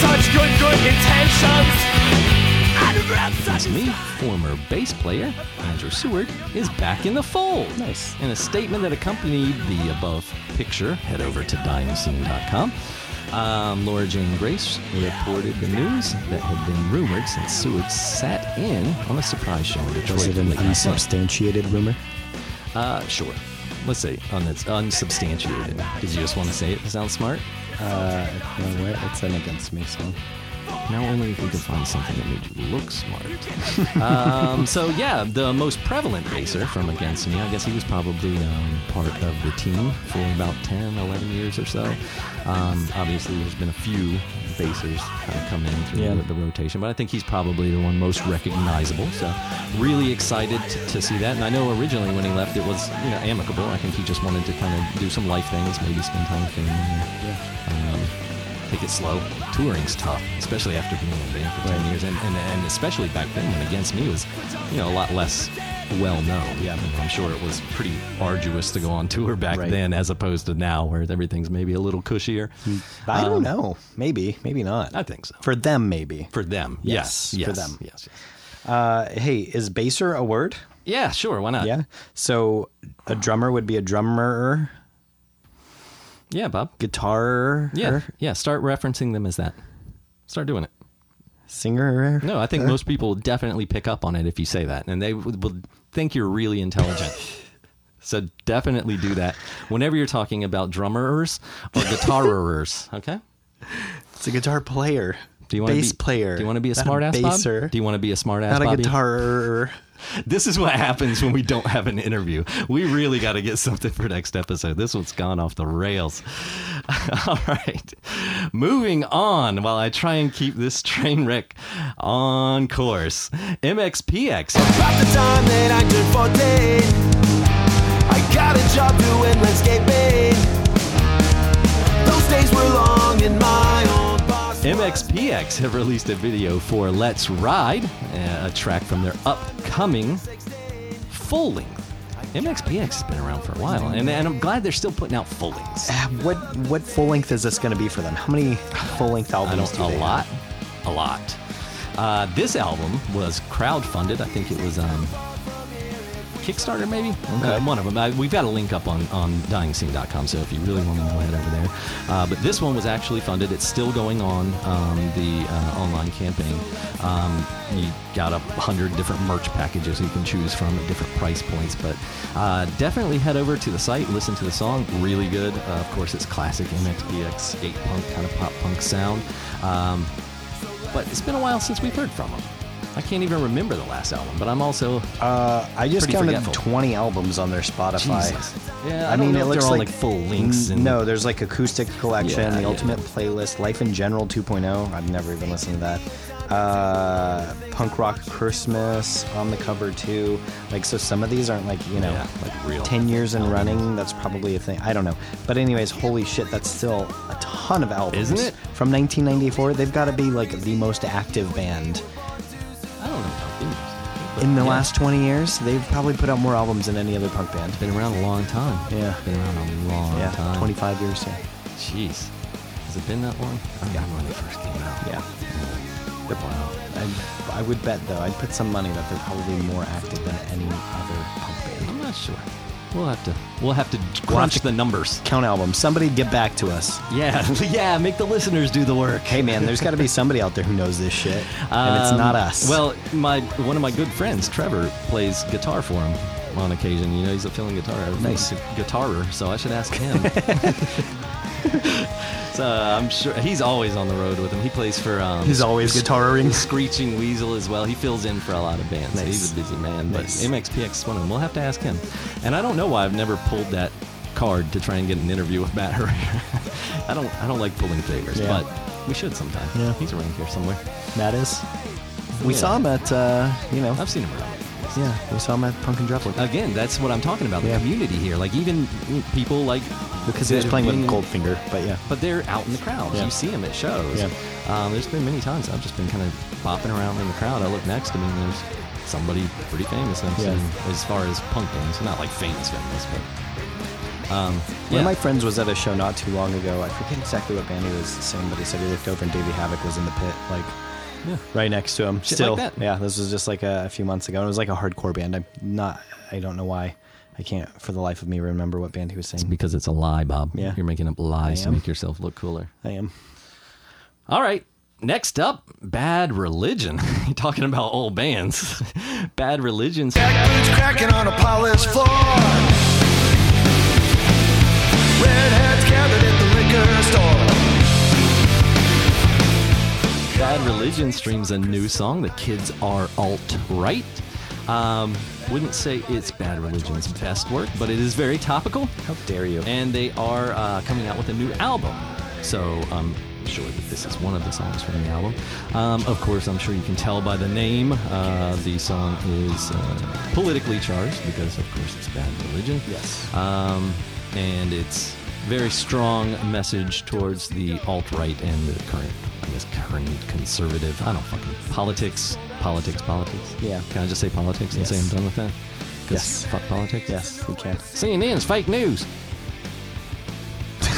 such good, good intentions. I'd rather Against Me, former bass player Andrew Seward is back in the fold. Nice. In a statement that accompanied the above picture, head over to dyingscene.com. Um, Laura Jane Grace reported the news that had been rumored since Seward sat in on a surprise show in Detroit. Was it an late last unsubstantiated rumor? Uh, sure. Let's say un- unsubstantiated. Did you just want to say it to sound smart? Uh, you know what? It's an against me song. Now only if we can find something that made you look smart. [laughs] um, so yeah, the most prevalent baser from Against Me, I guess he was probably um, part of the team for about 10, 11 years or so. Um, obviously, there's been a few basers kind of come in through Yeah. the, the rotation, but I think he's probably the one most recognizable. So really excited to, to see that. And I know originally when he left, it was you know amicable. I think he just wanted to kind of do some life things, maybe spend time with family. Um, take it slow. Touring's tough, especially after being in a band for 10 Right. years, and, and, and especially back then when Against Me was, you know, a lot less well known. Yeah, I'm sure it was pretty arduous to go on tour back Right. then, as opposed to now, where everything's maybe a little cushier. I Um, don't know. Maybe, maybe not. I think so. For them, maybe. For them, Yes, yes, for them. yes, yes. Uh, hey, is baser a word? Yeah, sure. Why not? Yeah. So a drummer would be a drummer, yeah, Bob. guitar, Yeah, yeah. Start referencing them as that. Start doing it. Singer. No, I think most people will definitely pick up on it if you say that, and they will think you're really intelligent. [laughs] so definitely do that whenever you're talking about drummers or guitarers. [laughs] Okay. It's a guitar player. Do you want bass to be, player? Do you want to be a not smart Bob? Do you want to be a smartass, not a Bobby? guitar. [laughs] This is what happens when we don't have an interview. We really got to get something for next episode. This one's gone off the rails. [laughs] All right. Moving on while I try and keep this train wreck on course. MXPX. About the time that I turned 14 I got a job doing landscaping Those days were long in my boss MXPX have released a video for Let's Ride, a track from their upcoming full length. MXPX has been around for a while, and, and I'm glad they're still putting out full lengths. Ah, What what full length is this going to be for them? How many full length albums? do a they lot, have? a lot. Uh, this album was crowdfunded. I think it was um, Kickstarter, maybe uh, one of them. Uh, we've got a link up on on DyingScene.com, so if you really want to know, head over there. Uh, but this one was actually funded. It's still going on um, the uh, online campaign. Um, you got a hundred different merch packages you can choose from at different price points. But uh, definitely head over to the site, listen to the song. Really good. Uh, of course, it's classic MXPX skate punk kind of pop punk sound. Um, but it's been a while since we've heard from them. I can't even remember the last album, but I'm also Uh, I just counted forgetful. 20 albums on their Spotify. Jesus. Yeah, I, I mean, it looks like, like, full links and- No, there's like acoustic collection, Yeah, the yeah. ultimate playlist, Life in General 2.0. I've never even listened to that. Uh, Punk Rock Christmas on the cover too. Like, so some of these aren't like you know, Yeah, like real 10 years in running. That's probably a thing. I don't know. But anyways, holy shit, that's still a ton of albums, Isn't it? From 1994, they've got to be like the most active band in the yeah, last 20 years. They've probably put out more albums than any other punk band. been around a long time. Yeah. been around a long Yeah, time. 25 years. Yeah. Jeez, has it been that long? I remember when they first came out. Yeah. They're wow. I, I would bet though, I'd put some money that they're probably more active than any other punk band. I'm not sure. We'll have to. We'll have to crunch the numbers. Count albums. Somebody get back to us. Yeah, [laughs] yeah. Make the listeners do the work. Hey man, there's got to be somebody out there who knows this shit, and it's Um, not us. Well, my one of my good friends, Trevor, plays guitar for him on occasion. You know, he's a filling guitar, Nice. guitarer, so I should ask him. [laughs] so I'm sure he's always on the road with him. He plays for. Um, He's always guitaring. Screeching Weasel as well. He fills in for a lot of bands. Nice. He's a busy man, but Nice. MXPX is one of them. We'll have to ask him. And I don't know why I've never pulled that card to try and get an interview with Matt Herrera. [laughs] I don't. I don't like pulling favors, Yeah. but we should sometime. Yeah. He's around here somewhere. Matt is. We Yeah. saw him at, uh, you know, I've seen him around. yeah, we saw him at Punk in Drublic Again, that's what I'm talking about. The Yeah. community here, like even people like because he was playing with Goldfinger. But yeah, but they're out in the crowds. Yeah. You see them at shows. Yeah. Um, there's been many times I've just been kind of bopping around in the crowd. I look next to me and there's somebody pretty famous. I'm Yeah. seeing as far as punk bands, not like famous famous, but um, One of my friends was at a show not too long ago. I forget exactly what band he was saying, but he said he looked over and Davey Havok was in the pit, like Yeah. right next to him. Shit Still, like yeah, this was just like a, a few months ago. It was like a hardcore band. I'm not. I don't know why. I can't for the life of me remember what band he was saying. because it's a lie, Bob. Yeah. You're making up lies to make yourself look cooler. I am. All right. Next up, Bad Religion. [laughs] Talking about old bands. [laughs] Bad Religion's Boots cracking on a polished floor. Redheads gathered at the liquor store. Bad Religion streams a new song. The kids are alt right. Um, wouldn't say it's Bad Religion's best work, but it is very topical. How dare you? And they are uh, coming out with a new album. So I'm sure that this is one of the songs from the album. Um, of course, I'm sure you can tell by the name. Uh, the song is uh, politically charged because, of course, it's Bad Religion. Yes. Um, and it's very strong message towards the alt right and the current, I guess, current conservative. I don't fucking politics, politics, politics. Yeah. Can I just say politics and say I'm done with that? Yes. Fuck politics. Yes, we can. CNN's fake news.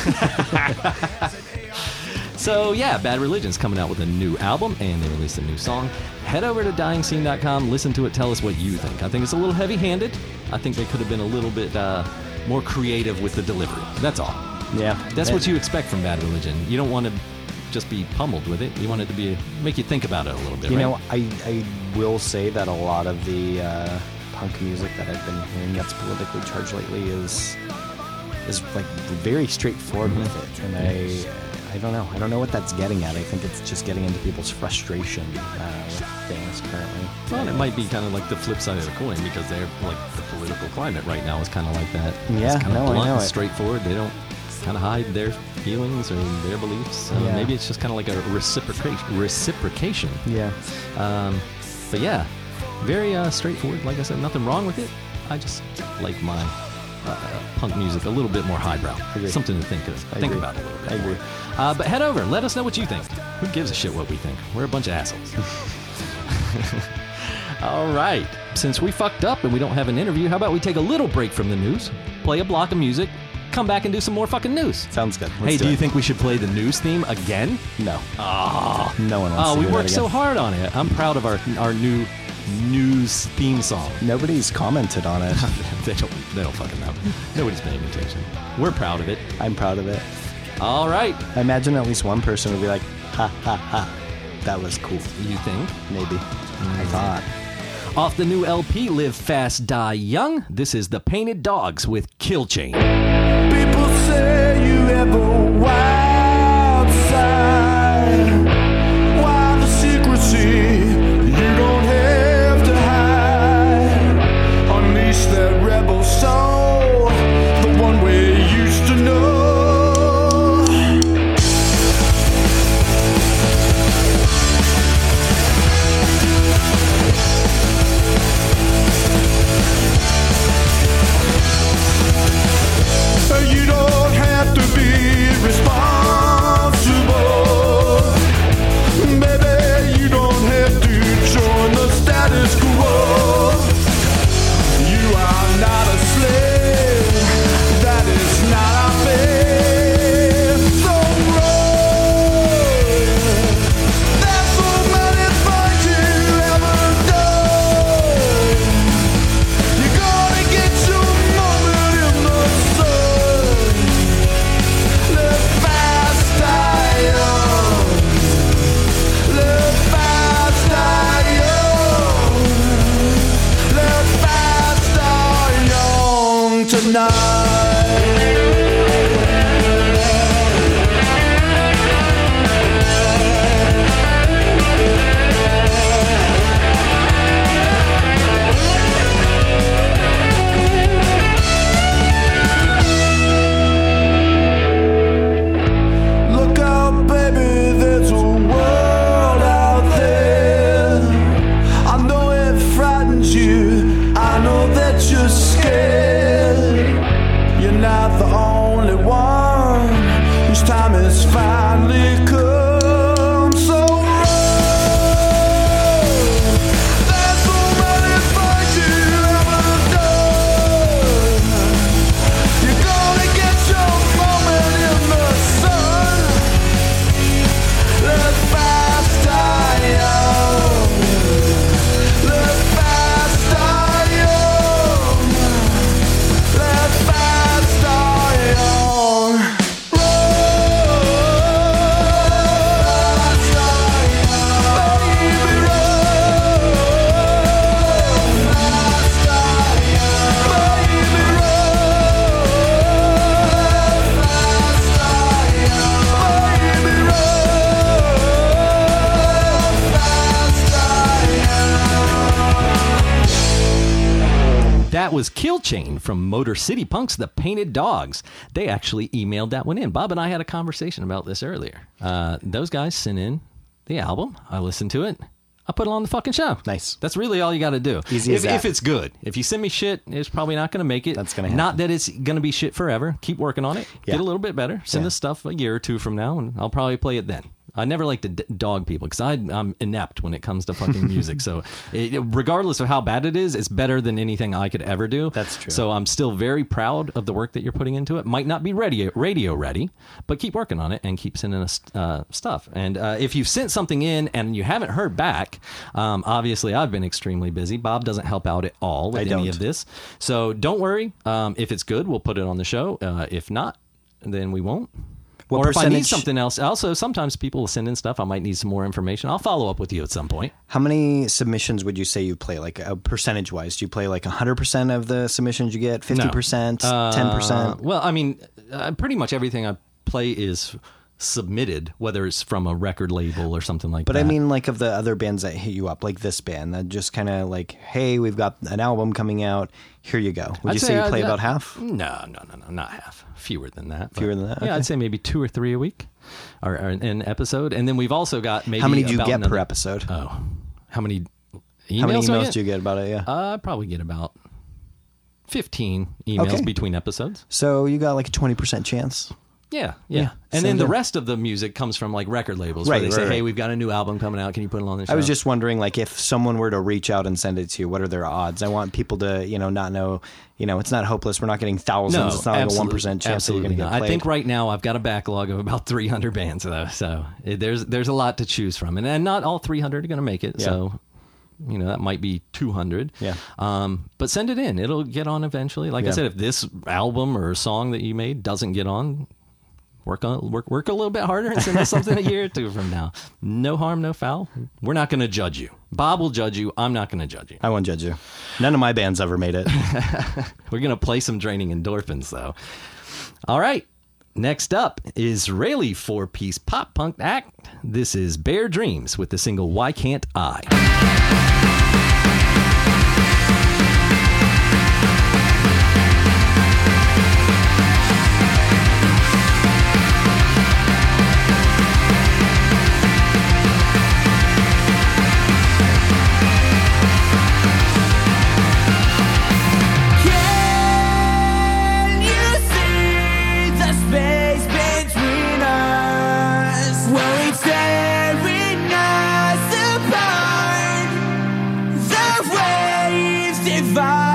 [laughs] so yeah, Bad Religion's coming out with a new album and they released a new song. Head over to dyingscene.com, listen to it, tell us what you think. I think it's a little heavy-handed. I think they could have been a little bit uh, more creative with the delivery. That's all. Yeah. That's And- what you expect from Bad Religion. You don't want to just be pummeled with it. You want it to be make you think about it a little bit. You right? know, I, I will say that a lot of the uh, punk music that I've been hearing that's politically charged lately is is like very straightforward Mm-hmm. with it, and I I don't know I don't know what that's getting at. I think it's just getting into people's frustration uh, with things currently. Well, it might be kind of like the flip side of the coin because they're like the political climate right now is kind of like that. Yeah, it's kind no, I know it. straightforward. They don't kind of hide their feelings or their beliefs. So Yeah. maybe it's just kind of like a reciprocation. Reciprocation. Yeah. Um, but yeah, very uh, straightforward. Like I said, nothing wrong with it. I just like my uh, punk music a little bit more highbrow. Something to think of, think about a little bit. I agree. Uh, but head over, let us know what you think. Who gives a shit what we think? We're a bunch of assholes. [laughs] [laughs] All right. Since we fucked up and we don't have an interview, how about we take a little break from the news, play a block of music, come back and do some more fucking news? Sounds good. Let's hey, do, it. you think we should play the news theme again? No. Ah. No one wants Oh, to we do that worked so hard on it. I'm proud of our our new news theme song. Nobody's commented on it. [laughs] they don't they don't fucking know. Nobody's paying attention. We're proud of it. I'm proud of it. All right. I imagine at least one person would be like, ha ha ha. That was cool. You think? Maybe. Mm. I thought. Off the new LP, Live Fast, Die Young. This is the Painted Dogs with Kill Chain. That was Kill Chain from Motor City Punks, the Painted Dogs. They actually emailed that one in. Bob and I had a conversation about this earlier. Uh, those guys sent in the album. I listened to it. I put it on the fucking show. Nice. That's really all you got to do. Easy if, as that. if it's good. If you send me shit, it's probably not going to make it. That's gonna happen. Not that it's going to be shit forever. Keep working on it. Yeah. Get a little bit better. Send Yeah. us stuff a year or two from now, and I'll probably play it then. I never like to d- dog people because I'm inept when it comes to fucking music. so, [laughs] it, regardless of how bad it is, it's better than anything I could ever do. That's true. So I'm still very proud of the work that you're putting into it. Might not be radio radio ready, but keep working on it and keep sending us uh, stuff. And uh, if you've sent something in and you haven't heard back, um, obviously I've been extremely busy. Bob doesn't help out at all with I any don't. of this, so don't worry. Um, if it's good, we'll put it on the show. Uh, if not, then we won't. What or if I need something else, also sometimes people will send in stuff. I might need some more information. I'll follow up with you at some point. How many submissions would you say you play? Like uh, percentage wise, do you play like hundred percent of the submissions you get? Fifty percent, ten Uh, percent? Well, I mean, uh, pretty much everything I play is submitted, whether it's from a record label or something like But that. But I mean, like of the other bands that hit you up, like this band, that just kind of like, hey, we've got an album coming out. Here you go. Would I'd you say, you play about half? No, no, no, no, not half. Fewer than that. Fewer than that? Yeah, Okay. I'd say maybe two or three a week, or, or an episode. And then we've also got maybe How many do you get per episode? Oh, how many emails? How many do emails get? do you get about it? Yeah. Uh, I probably get about fifteen emails Okay. between episodes. so you got like a twenty percent chance. Yeah, yeah. Yeah, and then the rest of the music comes from like record labels, Right, where they right, say, "Hey, we've got a new album coming out. Can you put it on the show?" I was just wondering, like, if someone were to reach out and send it to you, what are their odds? I want people to, you know, not know, you know, it's not hopeless. We're not getting thousands. no, it's not like a one percent chance that you're going to get played. I think right now I've got a backlog of about [laughs] 300 bands, though. So it, there's there's a lot to choose from, and, and not all 300 are going to make it. Yeah. So you know that might be 200. Yeah. Um, but send it in; it'll get on eventually. Like I said, if this album or song that you made doesn't get on. Work on work work a little bit harder and send us something a year or two from now. No harm, no foul. We're not going to judge you. Bob will judge you. I'm not going to judge you. I won't judge you. None of my bands ever made it. [laughs] We're going to play some draining endorphins, though. All right. Next up is Israeli four piece pop punk act. This is Bare Dreams with the single Why Can't I? Waves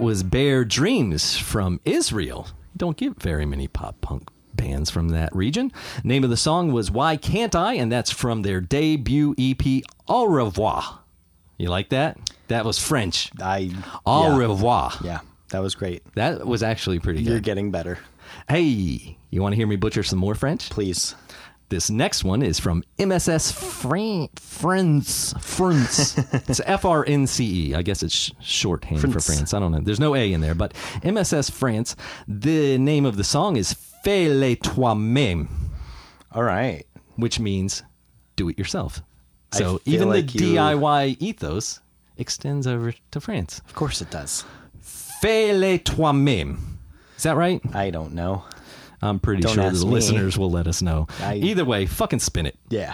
was Bear Dreams from Israel. You don't get very many pop punk bands from that region. Name of the song was Why Can't I? And that's from their debut EP, Au revoir. You like that? That was French. I Au yeah. revoir. Yeah, that was great. That was actually pretty good. You're getting better. hey, you want to hear me butcher some more French? Please. This next one is from MSS Fran- France. France. [laughs] it's F R N C E. I guess it's sh- shorthand for France. France. I don't know. There's no A in there, but MSS France. The name of the song is Fais-le toi-même, All right. which means do it yourself. So even like the you- DIY ethos extends over to France. Of course it does. Fais-le toi-même. Is that right? I don't know. I'm pretty Don't sure the me. listeners will let us know. I- Either way, fucking spin it. Yeah.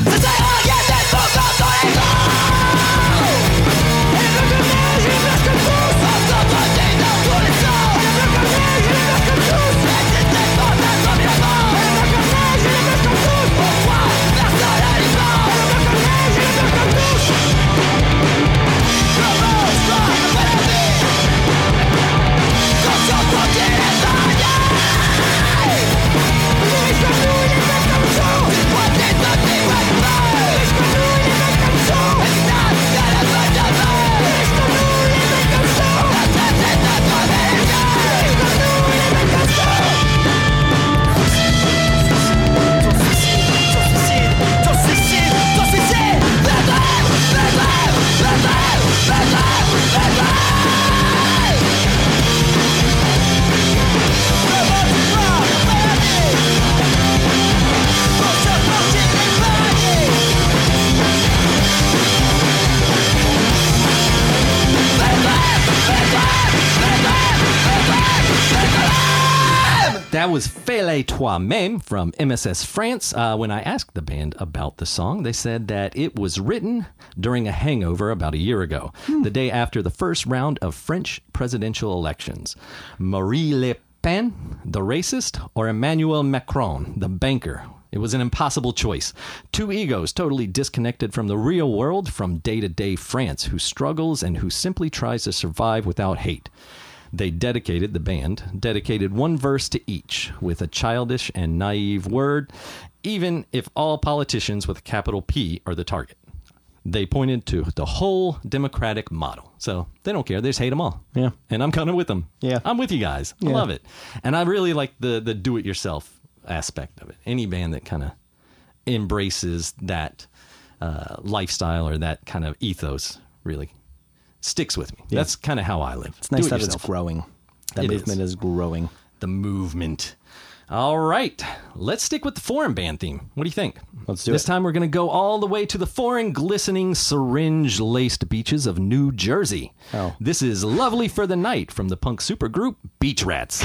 That was Fais-le toi-même from MSS France. Uh, when I asked the band about the song, they said that it was written during a hangover about a year ago, the day after the first round of French presidential elections. Marine Le Pen, the racist, or Emmanuel Macron, the banker. It was an impossible choice. Two egos totally disconnected from the real world, from day to day France, who struggles and who simply tries to survive without hate. They dedicated, the band, dedicated one verse to each with a childish and naive word, even if all politicians with a capital P are the target. They pointed to the whole democratic model. So they don't care. They just hate them all. Yeah. And I'm kind of with them. Yeah. I'm with you guys. I Yeah. love it. And I really like the, the do it yourself aspect of it. Any band that kind of embraces that uh, lifestyle or that kind of ethos really sticks with me. That's kind of how I live. It's nice it that yourself. it's growing. That It movement is. is. growing. The movement. All right, let's stick with the foreign band theme. What do you think? Let's do this it. This time we're going to go all the way to the foreign, glistening, syringe-laced beaches of New Jersey. Oh. This is "Lonely for the Night" from the punk supergroup Beach Rats.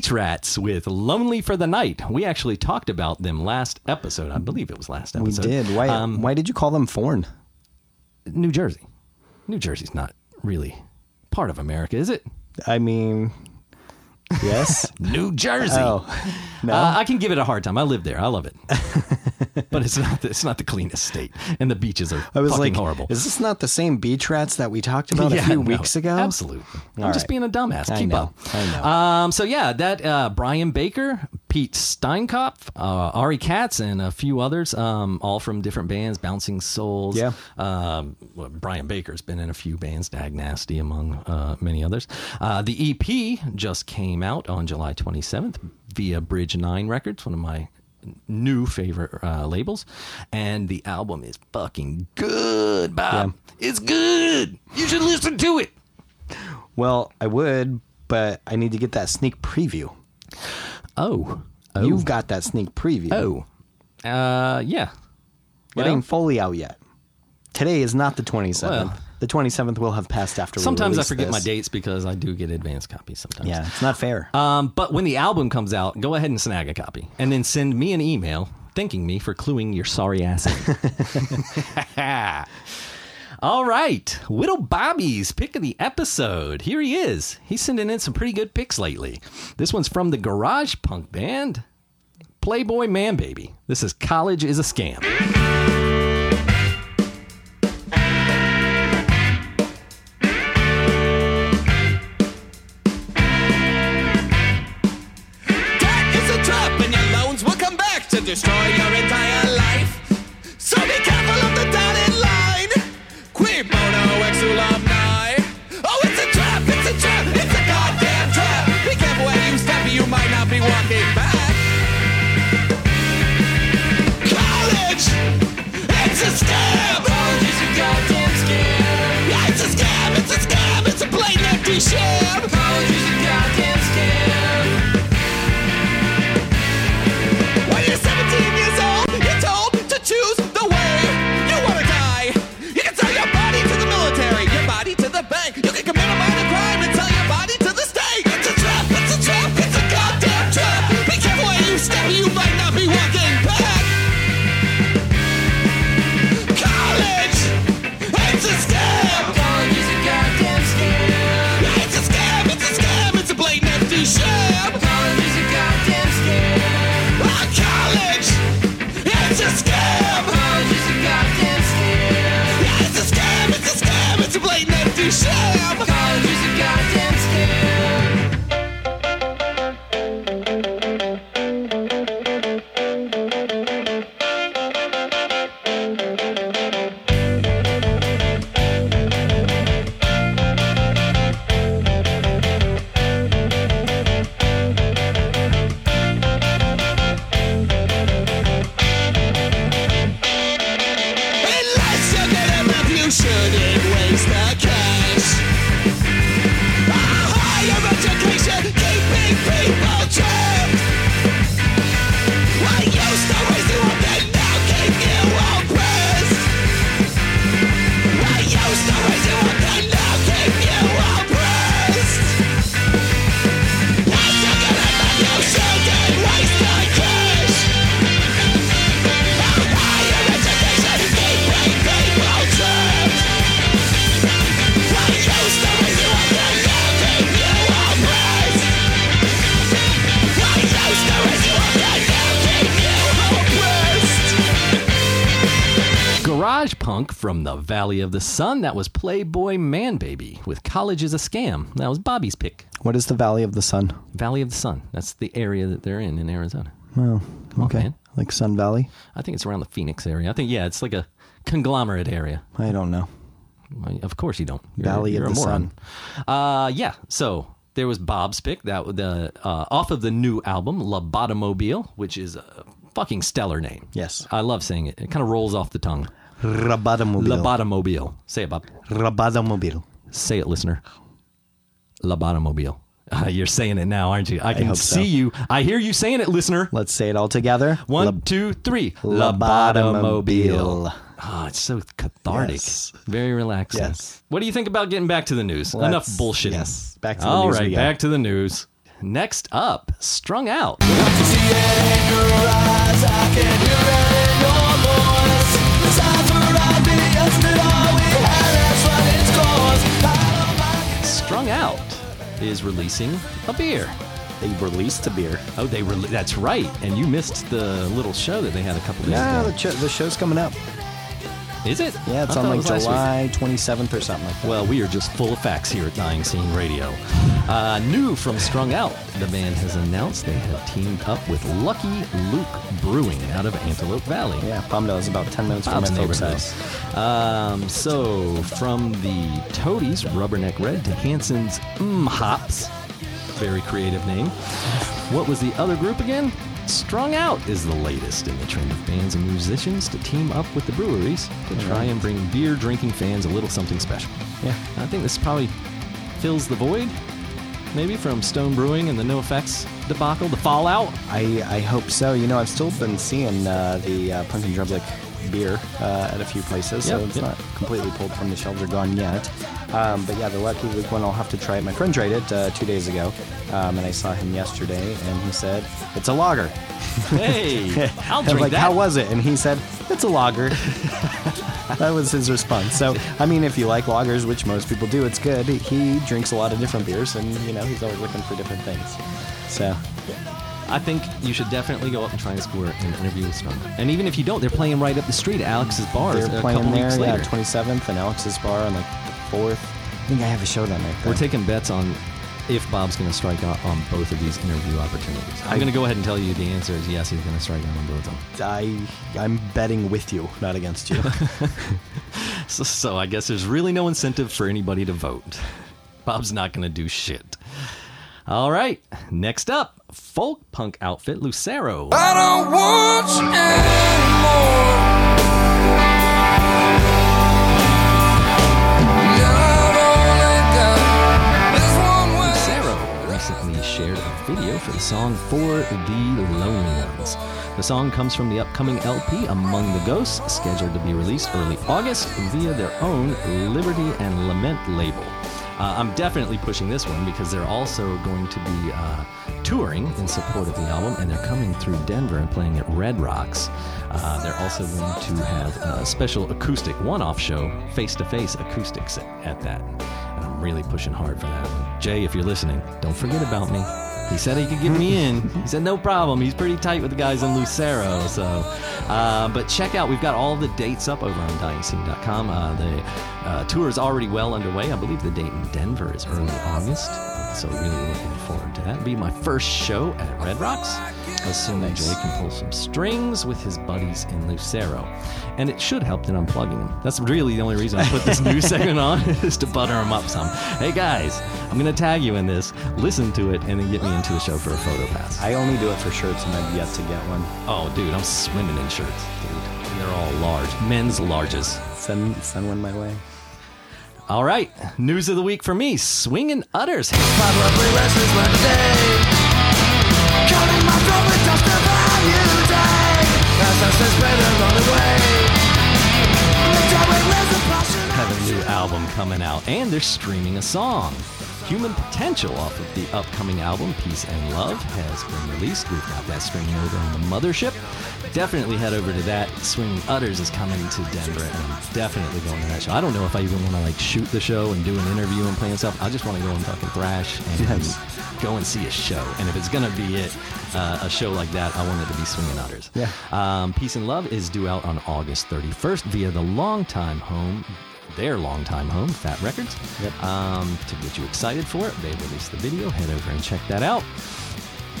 Beach Rats with Lonely for the Night. We actually talked about them last episode. I believe it was last episode. We did. Why? Um, why did you call them foreign? New Jersey. New Jersey's not really part of America, is it? I mean, yes. [laughs] New Jersey. oh, no. Uh, I can give it a hard time. I live there. I love it, [laughs] but it's not. The, it's not the cleanest state, and the beaches are I was fucking like, horrible. is this not the same beach rats that we talked about a few no, weeks ago? Absolutely. I'm All just being a dumbass. I Keep know, up. I know. Um, so yeah, that uh, Brian Baker, Pete Steinkopf, uh, Ari Katz, and a few others, um, all from different bands, Bouncing Souls. Yeah. Um, well, Brian Baker's been in a few bands, Dag Nasty, among uh, many others. Uh, the EP just came out on July 27th via Bridge Nine Records, one of my new favorite uh, labels, and the album is fucking good, Bob. It's good. You should listen to it. Well, I would, but I need to get that sneak preview. Oh, oh, You've got that sneak preview. oh, uh, yeah. it Well, ain't fully out yet. Today is not the 27th. Well. The 27th will have passed after. sometimes I forget my dates because I do get advance copies sometimes. Yeah, it's not fair. Um, but when the album comes out, go ahead and snag a copy, and then send me an email thanking me for cluing your sorry ass. [laughs] All right, Whittle Bobby's pick of the episode. Here he is. He's sending in some pretty good picks lately. This one's from the garage punk band Playboy Manbaby. This is College is a Scam. Blatant From the Valley of the Sun. That was Playboy Manbaby with College is a Scam. That was Bobby's pick. What is the Valley of the Sun? Valley of the Sun. That's the area that they're in in Arizona. Oh, on, okay. man. Like Sun Valley? I think it's around the Phoenix area. I think yeah, it's like a conglomerate area. I don't know. Of course you don't. You're, Valley you're of the moron. Uh, yeah. So there was Bob's pick that the uh, off of the new album Lobotomobile, which is a fucking stellar name. Yes. I love saying it. It kind of rolls off the tongue. Rabadomobile. Lobotomobile. Say it, Bob. Rabadomobile. Say it, listener. Lobotomobile. Uh, you're saying it now, aren't you? I can hope so. see you. I hear you saying it, listener. Let's say it all together. One, Lab- two, three. Lobotomobile. Oh, it's so cathartic. Yes. Very relaxing. Yes. What do you think about getting back to the news? Let's- Enough bullshitting. yes. Back to the All news right, we go. back to the news. Next up, Strung Out. Strung Out is releasing a beer. They released a beer. Oh, they re- that's right. And you missed the little show that they had a couple days Yeah, ago. the, ch- the show's coming up. Is it? Yeah, it's I on like. July 27th or something like that. Well, we are just full of facts here at Dying Scene Radio. Uh, new from Strung Out, the band has announced they have teamed up with Lucky Luke Brewing out of Antelope Valley. Yeah, Palmdale is about 10 minutes from my neighborhood. house. Um, so, from the Toadies Rubberneck Red to Hanson's Mmm Hops, very creative name. What was the other group again? Strung Out is the latest in the trend of bands and musicians to team up with the breweries to try and bring beer drinking fans a little something special. Yeah. I think this probably fills the void, maybe from Stone Brewing and the NOFX debacle, the fallout. I, I hope so. You know, I've still been seeing uh, the uh, Punk in Drublic beer uh, at a few places, so Yep, it's yep. not completely pulled from the shelves or gone yet. Um, but yeah, the Lucky Luke one, I'll have to try it. My friend tried it uh, two days ago, um, and I saw him yesterday, and he said, It's a lager. Hey, [laughs] I'll I'm drink like, that. How was it? And he said, It's a lager. [laughs] that was his response. So, I mean, if you like lagers, which most people do, it's good. He drinks a lot of different beers, and, you know, he's always looking for different things. So, I think you should definitely go up and try and score an interview with Strung. And even if you don't, they're playing right up the street at Alex's bar They're a couple playing there, yeah, 27th and Alex's Bar on like the 4th. I think I have a show that night. We're taking bets on if Bob's going to strike out on both of these interview opportunities. I'm going to go ahead and tell you the answer is yes, he's going to strike out on both of them. I, I'm betting with you, not against you. [laughs] So, so I guess there's really no incentive for anybody to vote. Bob's not going to do shit. All right, next up, folk punk outfit Lucero. I don't want you for the song For the Lonely Ones. The song comes from the upcoming LP Among the Ghosts, scheduled to be released early August via their own Liberty and Lament label. Uh, I'm definitely pushing this one because they're also going to be uh, touring in support of the album, and they're coming through Denver and playing at Red Rocks. Uh, they're also going to have a special acoustic one off show, face to face acoustics at that. And I'm really pushing hard for that one. Jay, if you're listening, don't forget about me. He said he could get me in. He said no problem. He's pretty tight with the guys in Lucero. So, uh, but check out. We've got all the dates up over on DyingScene.com. Uh, the uh, tour is already well underway. I believe the date in Denver is early August. So really looking forward to that. It'll be my first show at Red Rocks. Assuming Jay can pull some strings with his buddies in Lucero. And it should help that I'm plugging them. That's really the only reason I put this new [laughs] segment on [laughs] is to butter them up some. Hey guys, I'm going to tag you in this. Listen to it and then get me into the show for a photo pass. I only do it for shirts, and I've yet to get one. oh, dude, I'm swimming in shirts, dude. They're all large. Men's larges. Send send one my way. All right, news of the week for me Swingin' Utters. Have a new album coming out, and they're streaming a song. Human Potential off of the upcoming album Peace and Love has been released. We've got that streaming over on the Mothership. Definitely head over to that. Swinging Utters is coming to Denver, and I'm definitely going to that show. I don't know if I even want to like shoot the show and do an interview and play and stuff. I just want to go and fucking thrash and Yes. go and see a show. And if it's gonna be it, uh, a show like that, I want it to be Swinging Utters. Yeah. Um, Peace and Love is due out on August 31st via the longtime home, their longtime home, Fat Wreck Chords. Yep. Um, to get you excited for it, they released the video. Head over and check that out.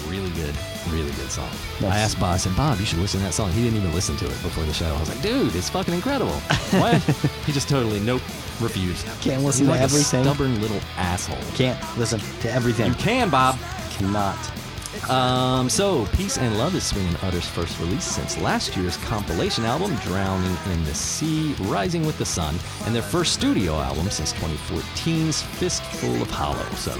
Really good, really good song. Nice. I asked Bob, I said, Bob, you should listen to that song. He didn't even listen to it before the show. I was like, dude, it's fucking incredible. [laughs] what? he just totally nope, refused. Can't listen He's to like everything. Stubborn little asshole. Can't listen to everything. You can, Bob. Cannot. Um, so, Peace and Love is Swinging Utter's first release since last year's compilation album, Drowning in the Sea, Rising with the Sun, and their first studio album since 2014's Fistful of Hollow. So,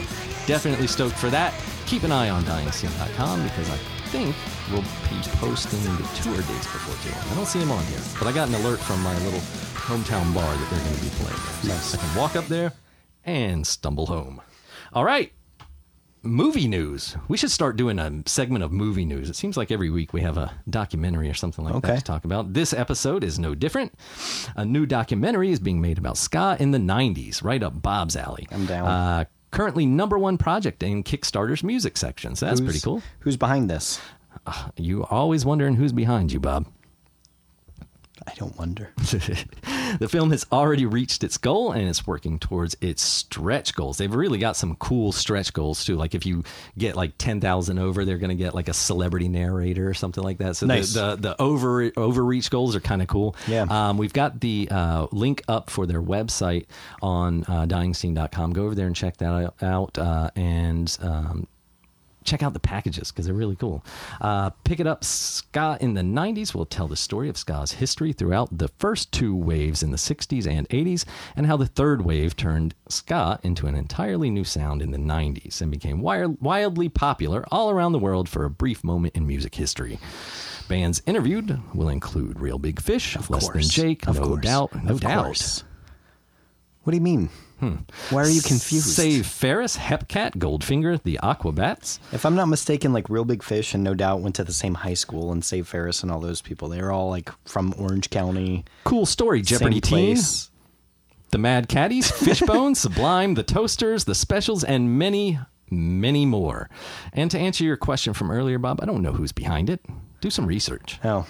definitely stoked for that. Keep an eye on DyingScene.com because I think we'll be posting the tour dates before too long. I don't see them on here, but I got an alert from my little hometown bar that they're going to be playing there. So Nice. I can walk up there and stumble home. All right. Movie news. We should start doing a segment of movie news. It seems like every week we have a documentary or something like that Okay. to talk about. This episode is no different. A new documentary is being made about ska in the 90s, right up Bob's alley. I'm down. Uh, currently number one project in Kickstarter's music section. So that's Who's- pretty cool. Who's behind this? You always wondering who's behind you, Bob. I don't wonder. [laughs] the film has already reached its goal and it's working towards its stretch goals. They've really got some cool stretch goals too. Like if you get like ten thousand over, they're going to get like a celebrity narrator or something like that. So Nice. the, the the over overreach goals are kind of cool. Yeah. Um, we've got the uh, link up for their website on uh, dyingscene.com. Go over there and check that out. Uh, and um, check out the packages because they're really cool. Uh, Pick It Up Ska in the 90s will tell the story of Ska's history throughout the first two waves in the 60s and 80s, and how the third wave turned Ska into an entirely new sound in the 90s and became wild, wildly popular all around the world for a brief moment in music history. Bands interviewed will include Real Big Fish, Less Than course. Jake, Of No course. Doubt, No Of Doubt. course. What do you mean? Hmm. Why are you confused? Save Ferris, Hepcat, Goldfinger, the Aquabats. If I'm not mistaken, like Real Big Fish and No Doubt went to the same high school, and Save Ferris and all those people, they were all like from Orange County. Cool story, Jeopardy same Teen. place. The Mad Caddies, Fishbone, [laughs] Sublime, The Toasters, The Specials, and many, many more. And to answer your question from earlier, Bob, I don't know who's behind it. Do some research. Oh.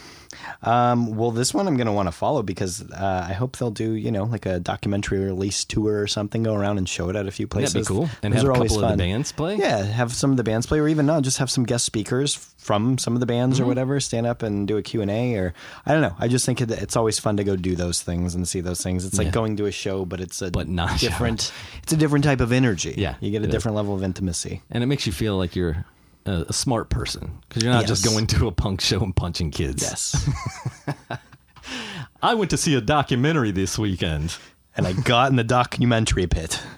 Um, well, this one I'm going to want to follow because uh, I hope they'll do, you know, like a documentary release tour or something, go around and show it at a few places. That'd be cool. And Those have a couple of the bands play? Yeah, have some of the bands play, or even not, just have some guest speakers from some of the bands Mm-hmm. or whatever stand up and do a Q&A or I don't know. I just think it, it's always fun to go do those things and see those things. It's like Yeah. going to a show, but it's a But not a show. different. It's a different type of energy. Yeah, you get a it is. different level of intimacy. And it makes you feel like you're a, a smart person because you're not just going to a punk show and punching kids. Yes. [laughs] I went to see a documentary this weekend. and I got in the documentary pit. [laughs]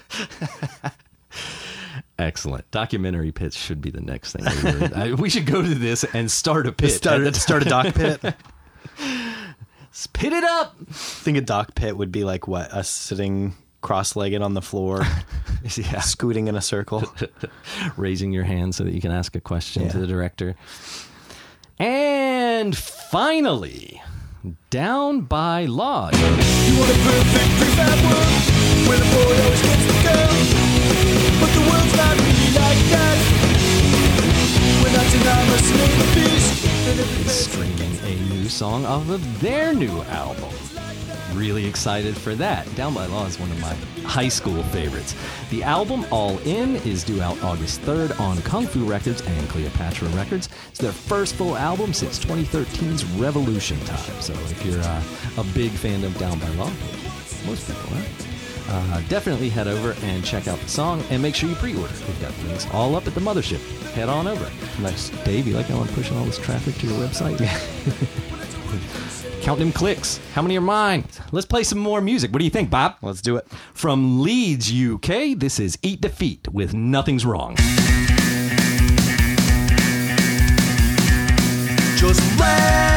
Excellent. Documentary pits should be the next thing. We, I- we should go to this and start a pit. Start, [laughs] start a doc pit. Pit it up. I think a doc pit would be like what us sitting cross-legged on the floor, [laughs] [laughs] Yeah. scooting in a circle. [laughs] raising your hand so that you can ask a question to the director. And finally, down by law. You want a perfect prefab world where the boy always gets the girl, but the world's not really like that. We're not synonymous in the beast. and streaming a new song off of their new album. Really excited for that. Down by Law is one of my high school favorites. The album All In is due out August 3rd on Kung Fu Records and Cleopatra Records. It's their first full album since 2013's Revolution Time. So if you're uh, a big fan of Down by Law, most people are. Uh, definitely head over and check out the song and make sure you pre-order. We've got links all up at the mothership. Head on over. Nice. Dave, you like how I'm pushing all this traffic to your website? [laughs] Count them clicks. How many are mine? Let's play some more music. What do you think, Bob? Let's do it. From Leeds, UK, this is Eat Defeat with Nothing's Wrong. Just let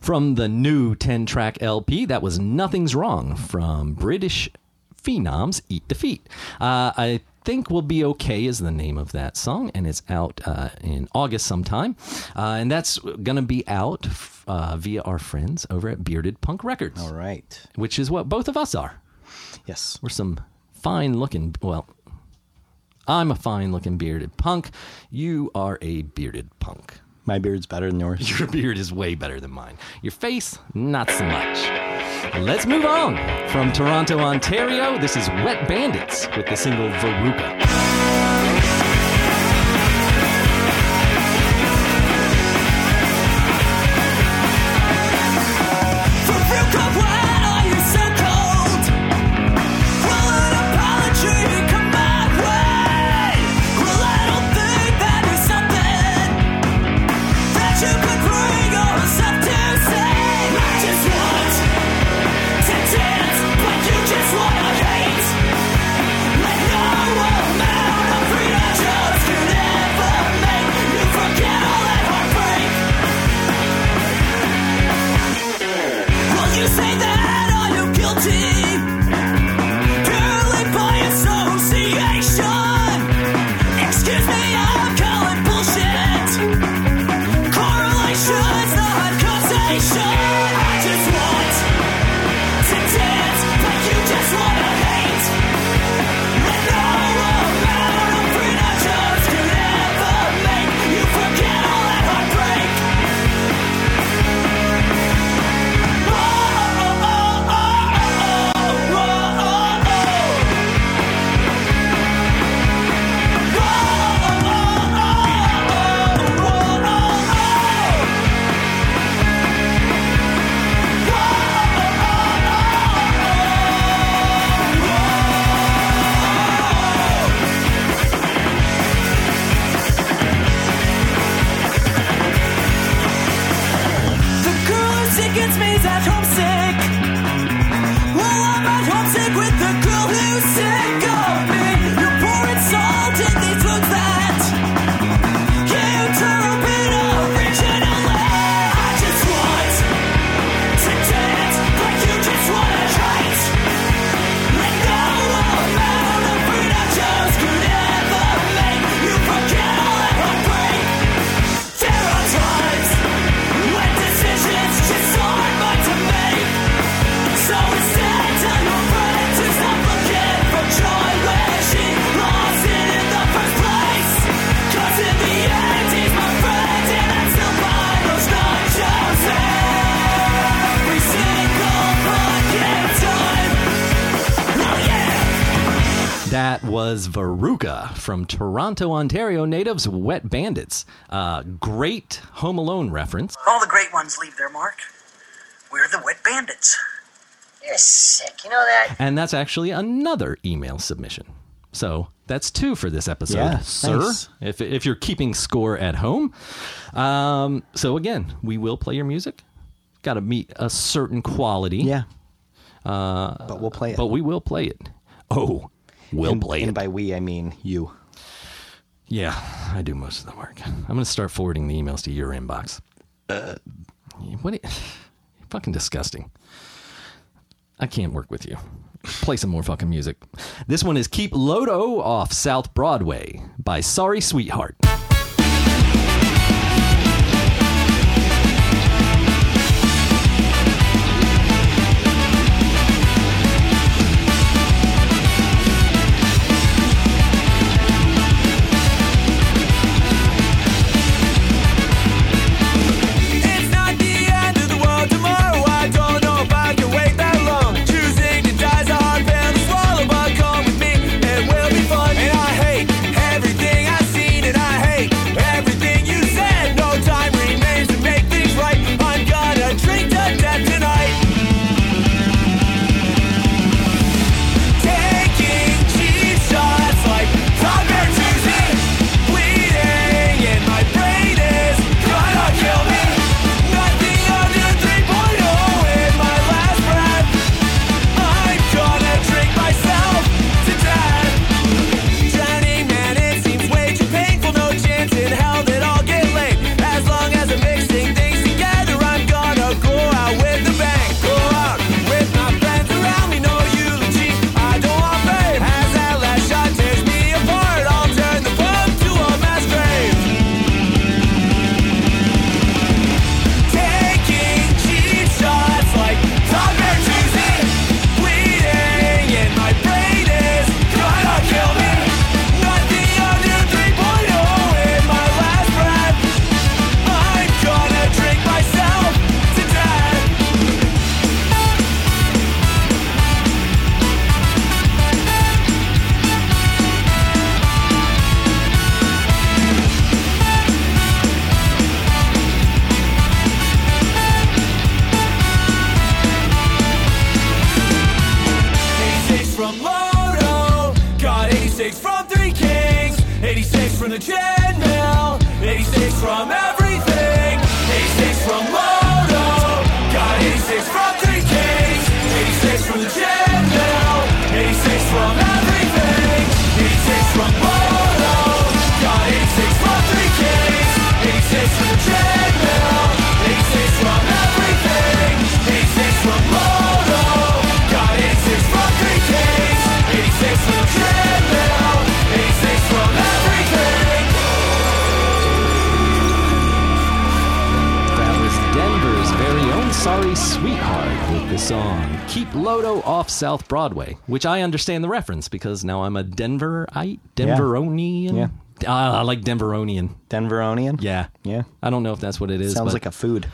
From the new 10 track LP, that was Nothing's Wrong from British Phenoms Eat Defeat. Uh, I think We'll Be Okay is the name of that song, and it's out uh, in August sometime. Uh, and that's going to be out uh, via our friends over at Bearded Punk Records, All right. which is what both of us are. Yes. We're some fine looking, well, I'm a fine looking bearded punk. You are a bearded punk. My beard's better than yours. Your [laughs] beard is way better than mine. Your face, not so much. Let's move on. From Toronto, Ontario, this is Wet Bandits with the single Veruca. Veruca from Toronto, Ontario natives Wet Bandits. Uh, great Home Alone reference. All the great ones leave their mark. We're the wet bandits. You're sick. You know that? And that's actually another email submission. So that's two for this episode, Yeah, sir. nice. If, if you're keeping score at home. Um, so again, we will play your music. Got to meet a certain quality. Yeah. but we'll play it. But we will play it. Oh, we'll and, play and it. by we, I mean you. yeah, I do most of the work. I'm going to start forwarding the emails to your inbox. Uh, what? You're [sighs] fucking disgusting. I can't work with you. Play some more fucking music. This one is Keep Lodo off South Broadway by Sorry Sweetheart. South Broadway, which I understand the reference because now I'm a Denverite, Denveronian. Yeah. Ah, I like Denveronian. Denveronian. Yeah. Yeah. I don't know if that's what it is. Sounds but, like a food.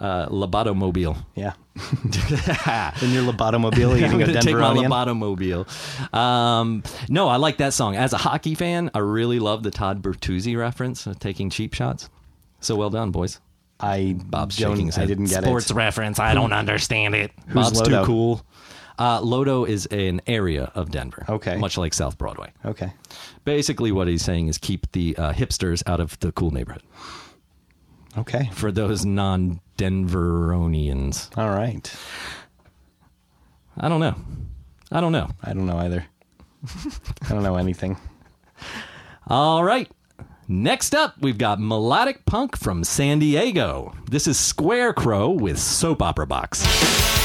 uh, Lobotomobile. Yeah. [laughs] In your lobotomobile I'm eating a gonna [laughs] take my Denveronian. Lobotomobile. Um, no, I like that song. As a hockey fan, I really love the Todd Bertuzzi reference of taking cheap shots. So well done, boys. I Bob's don't, shaking his I didn't get Sports it. Sports reference. I don't understand it. Who's Bob's Lodo? too cool. Uh, Lodo is an area of Denver. Okay. Much like South Broadway. Okay. Basically, what he's saying is keep the uh, hipsters out of the cool neighborhood. Okay. For those non Denveronians. All right. I don't know. I don't know. I don't know either. I don't know anything. All right. Next up, we've got melodic punk from San Diego. This is Squarecrow with Soap Opera Box.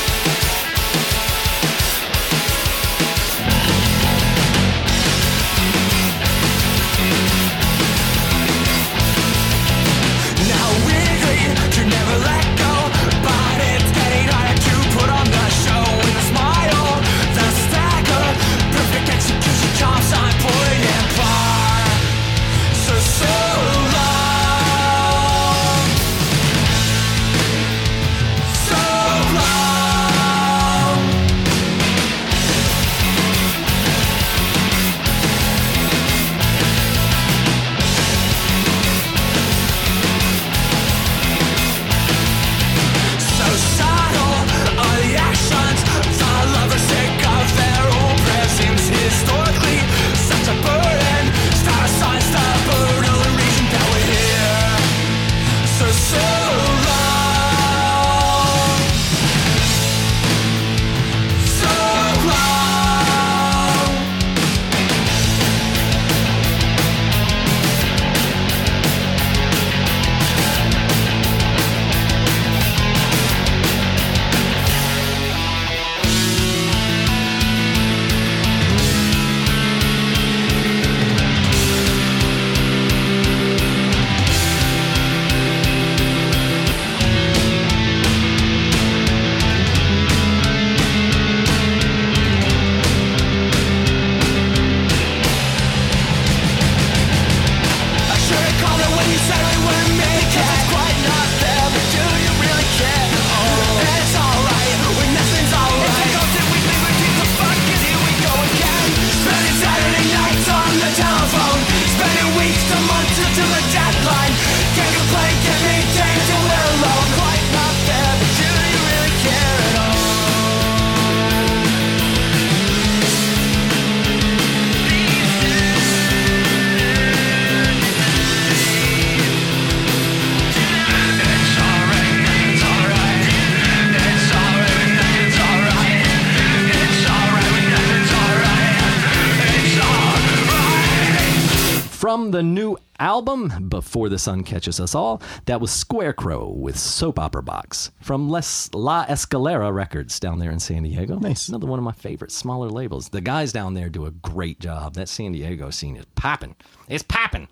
Album, Before the Sun Catches Us All, that was Squarecrow with Soap Opera Box from Les La Escalera Records down there in San Diego. Nice. Another one of my favorite smaller labels. The guys down there do a great job. That San Diego scene is popping. It's popping.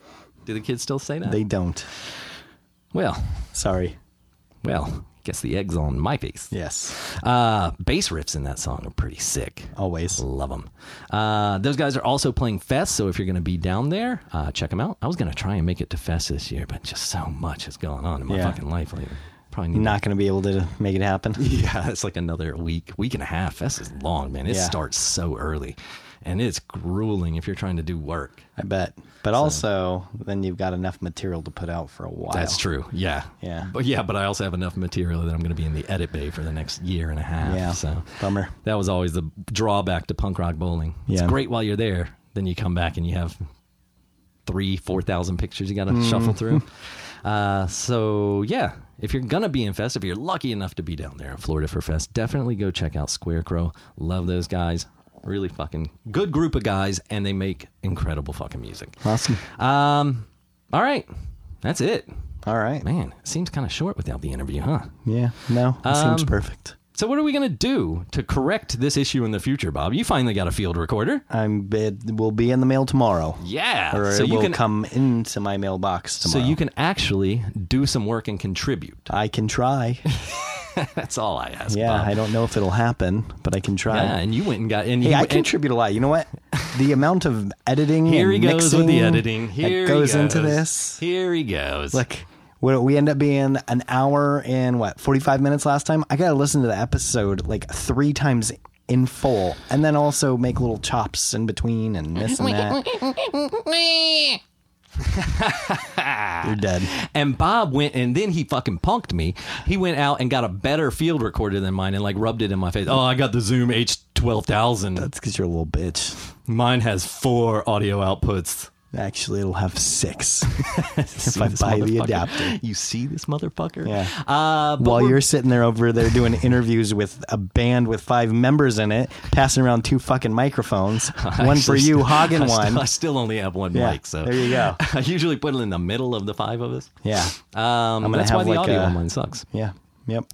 Do the kids still say that? They don't. well, Sorry. well, guess the egg's on my face. Yes. Uh, bass riffs in that song are pretty sick. Always. Love them. Uh, those guys are also playing Fest, so if you're going to be down there, uh, check them out. I was going to try and make it to Fest this year, but just so much is going on in my Yeah. fucking life. Like, probably Not going to be able to make it happen. [laughs] yeah, it's like another week, week and a half. Fest is long, man. It Yeah. starts so early, and it's grueling if you're trying to do work. I bet. But also, then you've got enough material to put out for a while. That's true. Yeah. Yeah. But yeah, but I also have enough material that I'm going to be in the edit bay for the next year and a half. Yeah. So Bummer. that was always the drawback to punk rock bowling. It's Yeah. great while you're there. Then you come back and you have three, four thousand pictures you got to shuffle through. [laughs] Uh, so yeah, if you're gonna be in Fest, if you're lucky enough to be down there in Florida for Fest, definitely go check out Squarecrow. Love those guys. Really fucking good group of guys, and they make incredible fucking music. Awesome. Um, all right, that's it. All right. Man, it seems kind of short without the interview, huh? Yeah. No, it seems Um, perfect. So what are we gonna do to correct this issue in the future, Bob? You finally got a field recorder. I'm. It will be in the mail tomorrow. Yeah. Or so it you will can come into my mailbox tomorrow. so you can actually do some work and contribute. I can try. [laughs] [laughs] That's all I ask. Yeah, Bob. I don't know if it'll happen, but I can try. Yeah, and you went and got and Hey, you I and- contribute a lot. You know what? The amount of editing Here and he goes mixing with the editing. Here that goes, he goes into this. Here he goes. Look, what we end up being an hour and what forty five minutes last time. I gotta listen to the episode like three times in full, and then also make little chops in between and this and [laughs] that. [laughs] [laughs] You're dead. And Bob went and then he fucking punked me. He went out and got a better field recorder than mine and like rubbed it in my face. Oh, I got the Zoom H12000. That's because you're a little bitch. Mine has four audio outputs. Actually, it'll have six [laughs] if I buy the adapter. You see this motherfucker? Yeah. Uh, but While you're sitting there over there doing [laughs] interviews with a band with five members in it, passing around two fucking microphones, [laughs] one for you, hogging I one. Still, I still only have one Yeah, mic, so there you go. I usually put it in the middle of the five of us. yeah, Um, that's why the like audio a- on mine sucks. yeah, yep.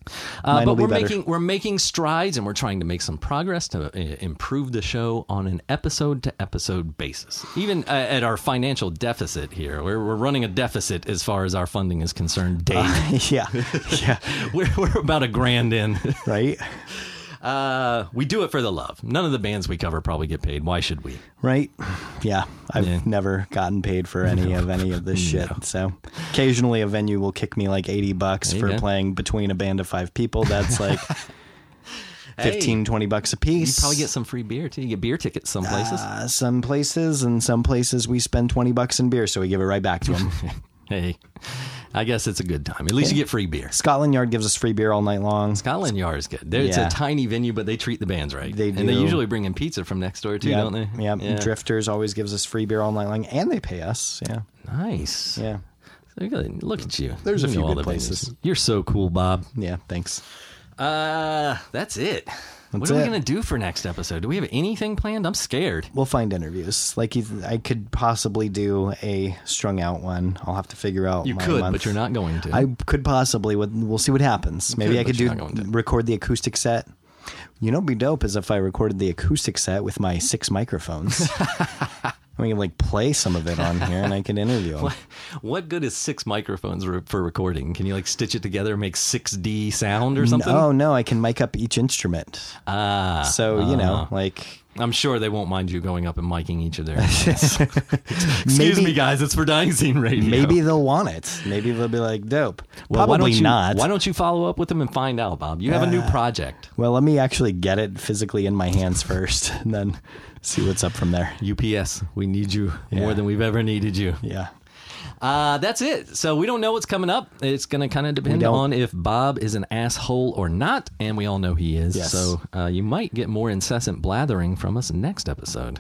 Uh, but we're better. making we're making strides and we're trying to make some progress to uh, improve the show on an episode to episode basis. Even uh, at our financial deficit here, we're, we're running a deficit as far as our funding is concerned. Dave, [laughs] yeah, yeah, [laughs] we're we're about a grand in. right, [laughs] Uh, we do it for the love. None of the bands we cover probably get paid. Why should we? right. Yeah, I've Yeah. never gotten paid for any of any of this [laughs] shit. So occasionally a venue will kick me like 80 bucks for go. playing between a band of five people. That's like [laughs] 15, 20 bucks a piece. You probably get some free beer too. You get beer tickets some places. Uh, some places and some places we spend 20 bucks in beer, so we give it right back to them. [laughs] hey, I guess it's a good time. At least you get free beer. Scotland Yard gives us free beer all night long. Scotland Yard is good. It's Yeah. a tiny venue, but they treat the bands right. They do. And they usually bring in pizza from next door too, yeah, don't they? Yeah. Drifters always gives us free beer all night long, and they pay us. Yeah, Nice. yeah. Look at you. There's You a few good places. venues. You're so cool, Bob. yeah. Thanks. Uh, that's it. What That's are we gonna do for next episode? Do we have anything planned? I'm scared. We'll find interviews. Like I could possibly do a strung out one. I'll have to figure out. You could, month. but you're not going to. I could possibly. We'll see what happens. Maybe could, I could do not going to. record the acoustic set. You know, be dope is if I recorded the acoustic set with my six microphones. [laughs] we can like play some of it on here, and I can interview [laughs] them. what good is six microphones re- for recording? Can you like stitch it together, and make 6D sound or something? Oh no, I can mic up each instrument. Ah, So you know, uh-huh. like I'm sure they won't mind you going up and miking each of their. [laughs] Excuse maybe me, guys. It's for Dying Scene Radio. maybe they'll want it. Maybe they'll be like, dope. Well, why Probably don't you, not. Why don't you follow up with them and find out, Bob? You have a new project. Well, let me actually get it physically in my hands first, [laughs] and then see what's up from there. UPS, we need you more than we've ever needed you. Yeah. Uh, that's it. So we don't know what's coming up. It's going to kind of depend on if Bob is an asshole or not, and we all know he is. Yes. So uh, you might get more incessant blathering from us next episode.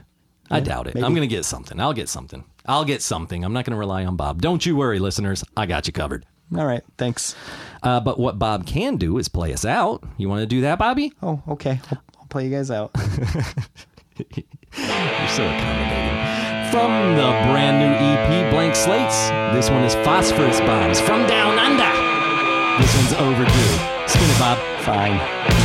I doubt it. maybe. I'm going to get something. I'll get something. I'll get something. I'm not going to rely on Bob. Don't you worry, listeners. I got you covered. All right. Thanks. Uh, but what Bob can do is play us out. You want to do that, Bobby? Oh, okay. I'll, I'll play you guys out. [laughs] You're so accommodating. From the brand new EP Blank Slates, this one is Phosphorus Bombs from Down Under. This one's overdue. Spin it, Bob. Fine.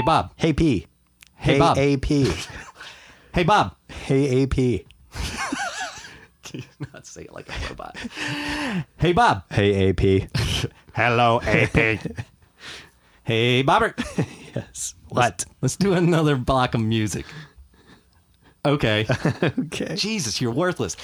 Hey, Bob. Hey P. Hey, Bob. AP. [laughs] Hey, Bob. Hey AP. [laughs] Not say it like a robot. Hey, Bob. Hey AP. [laughs] Hello, AP. hey, Bobbert. yes. What? Let's do another block of music. Okay. Okay. Jesus, you're worthless.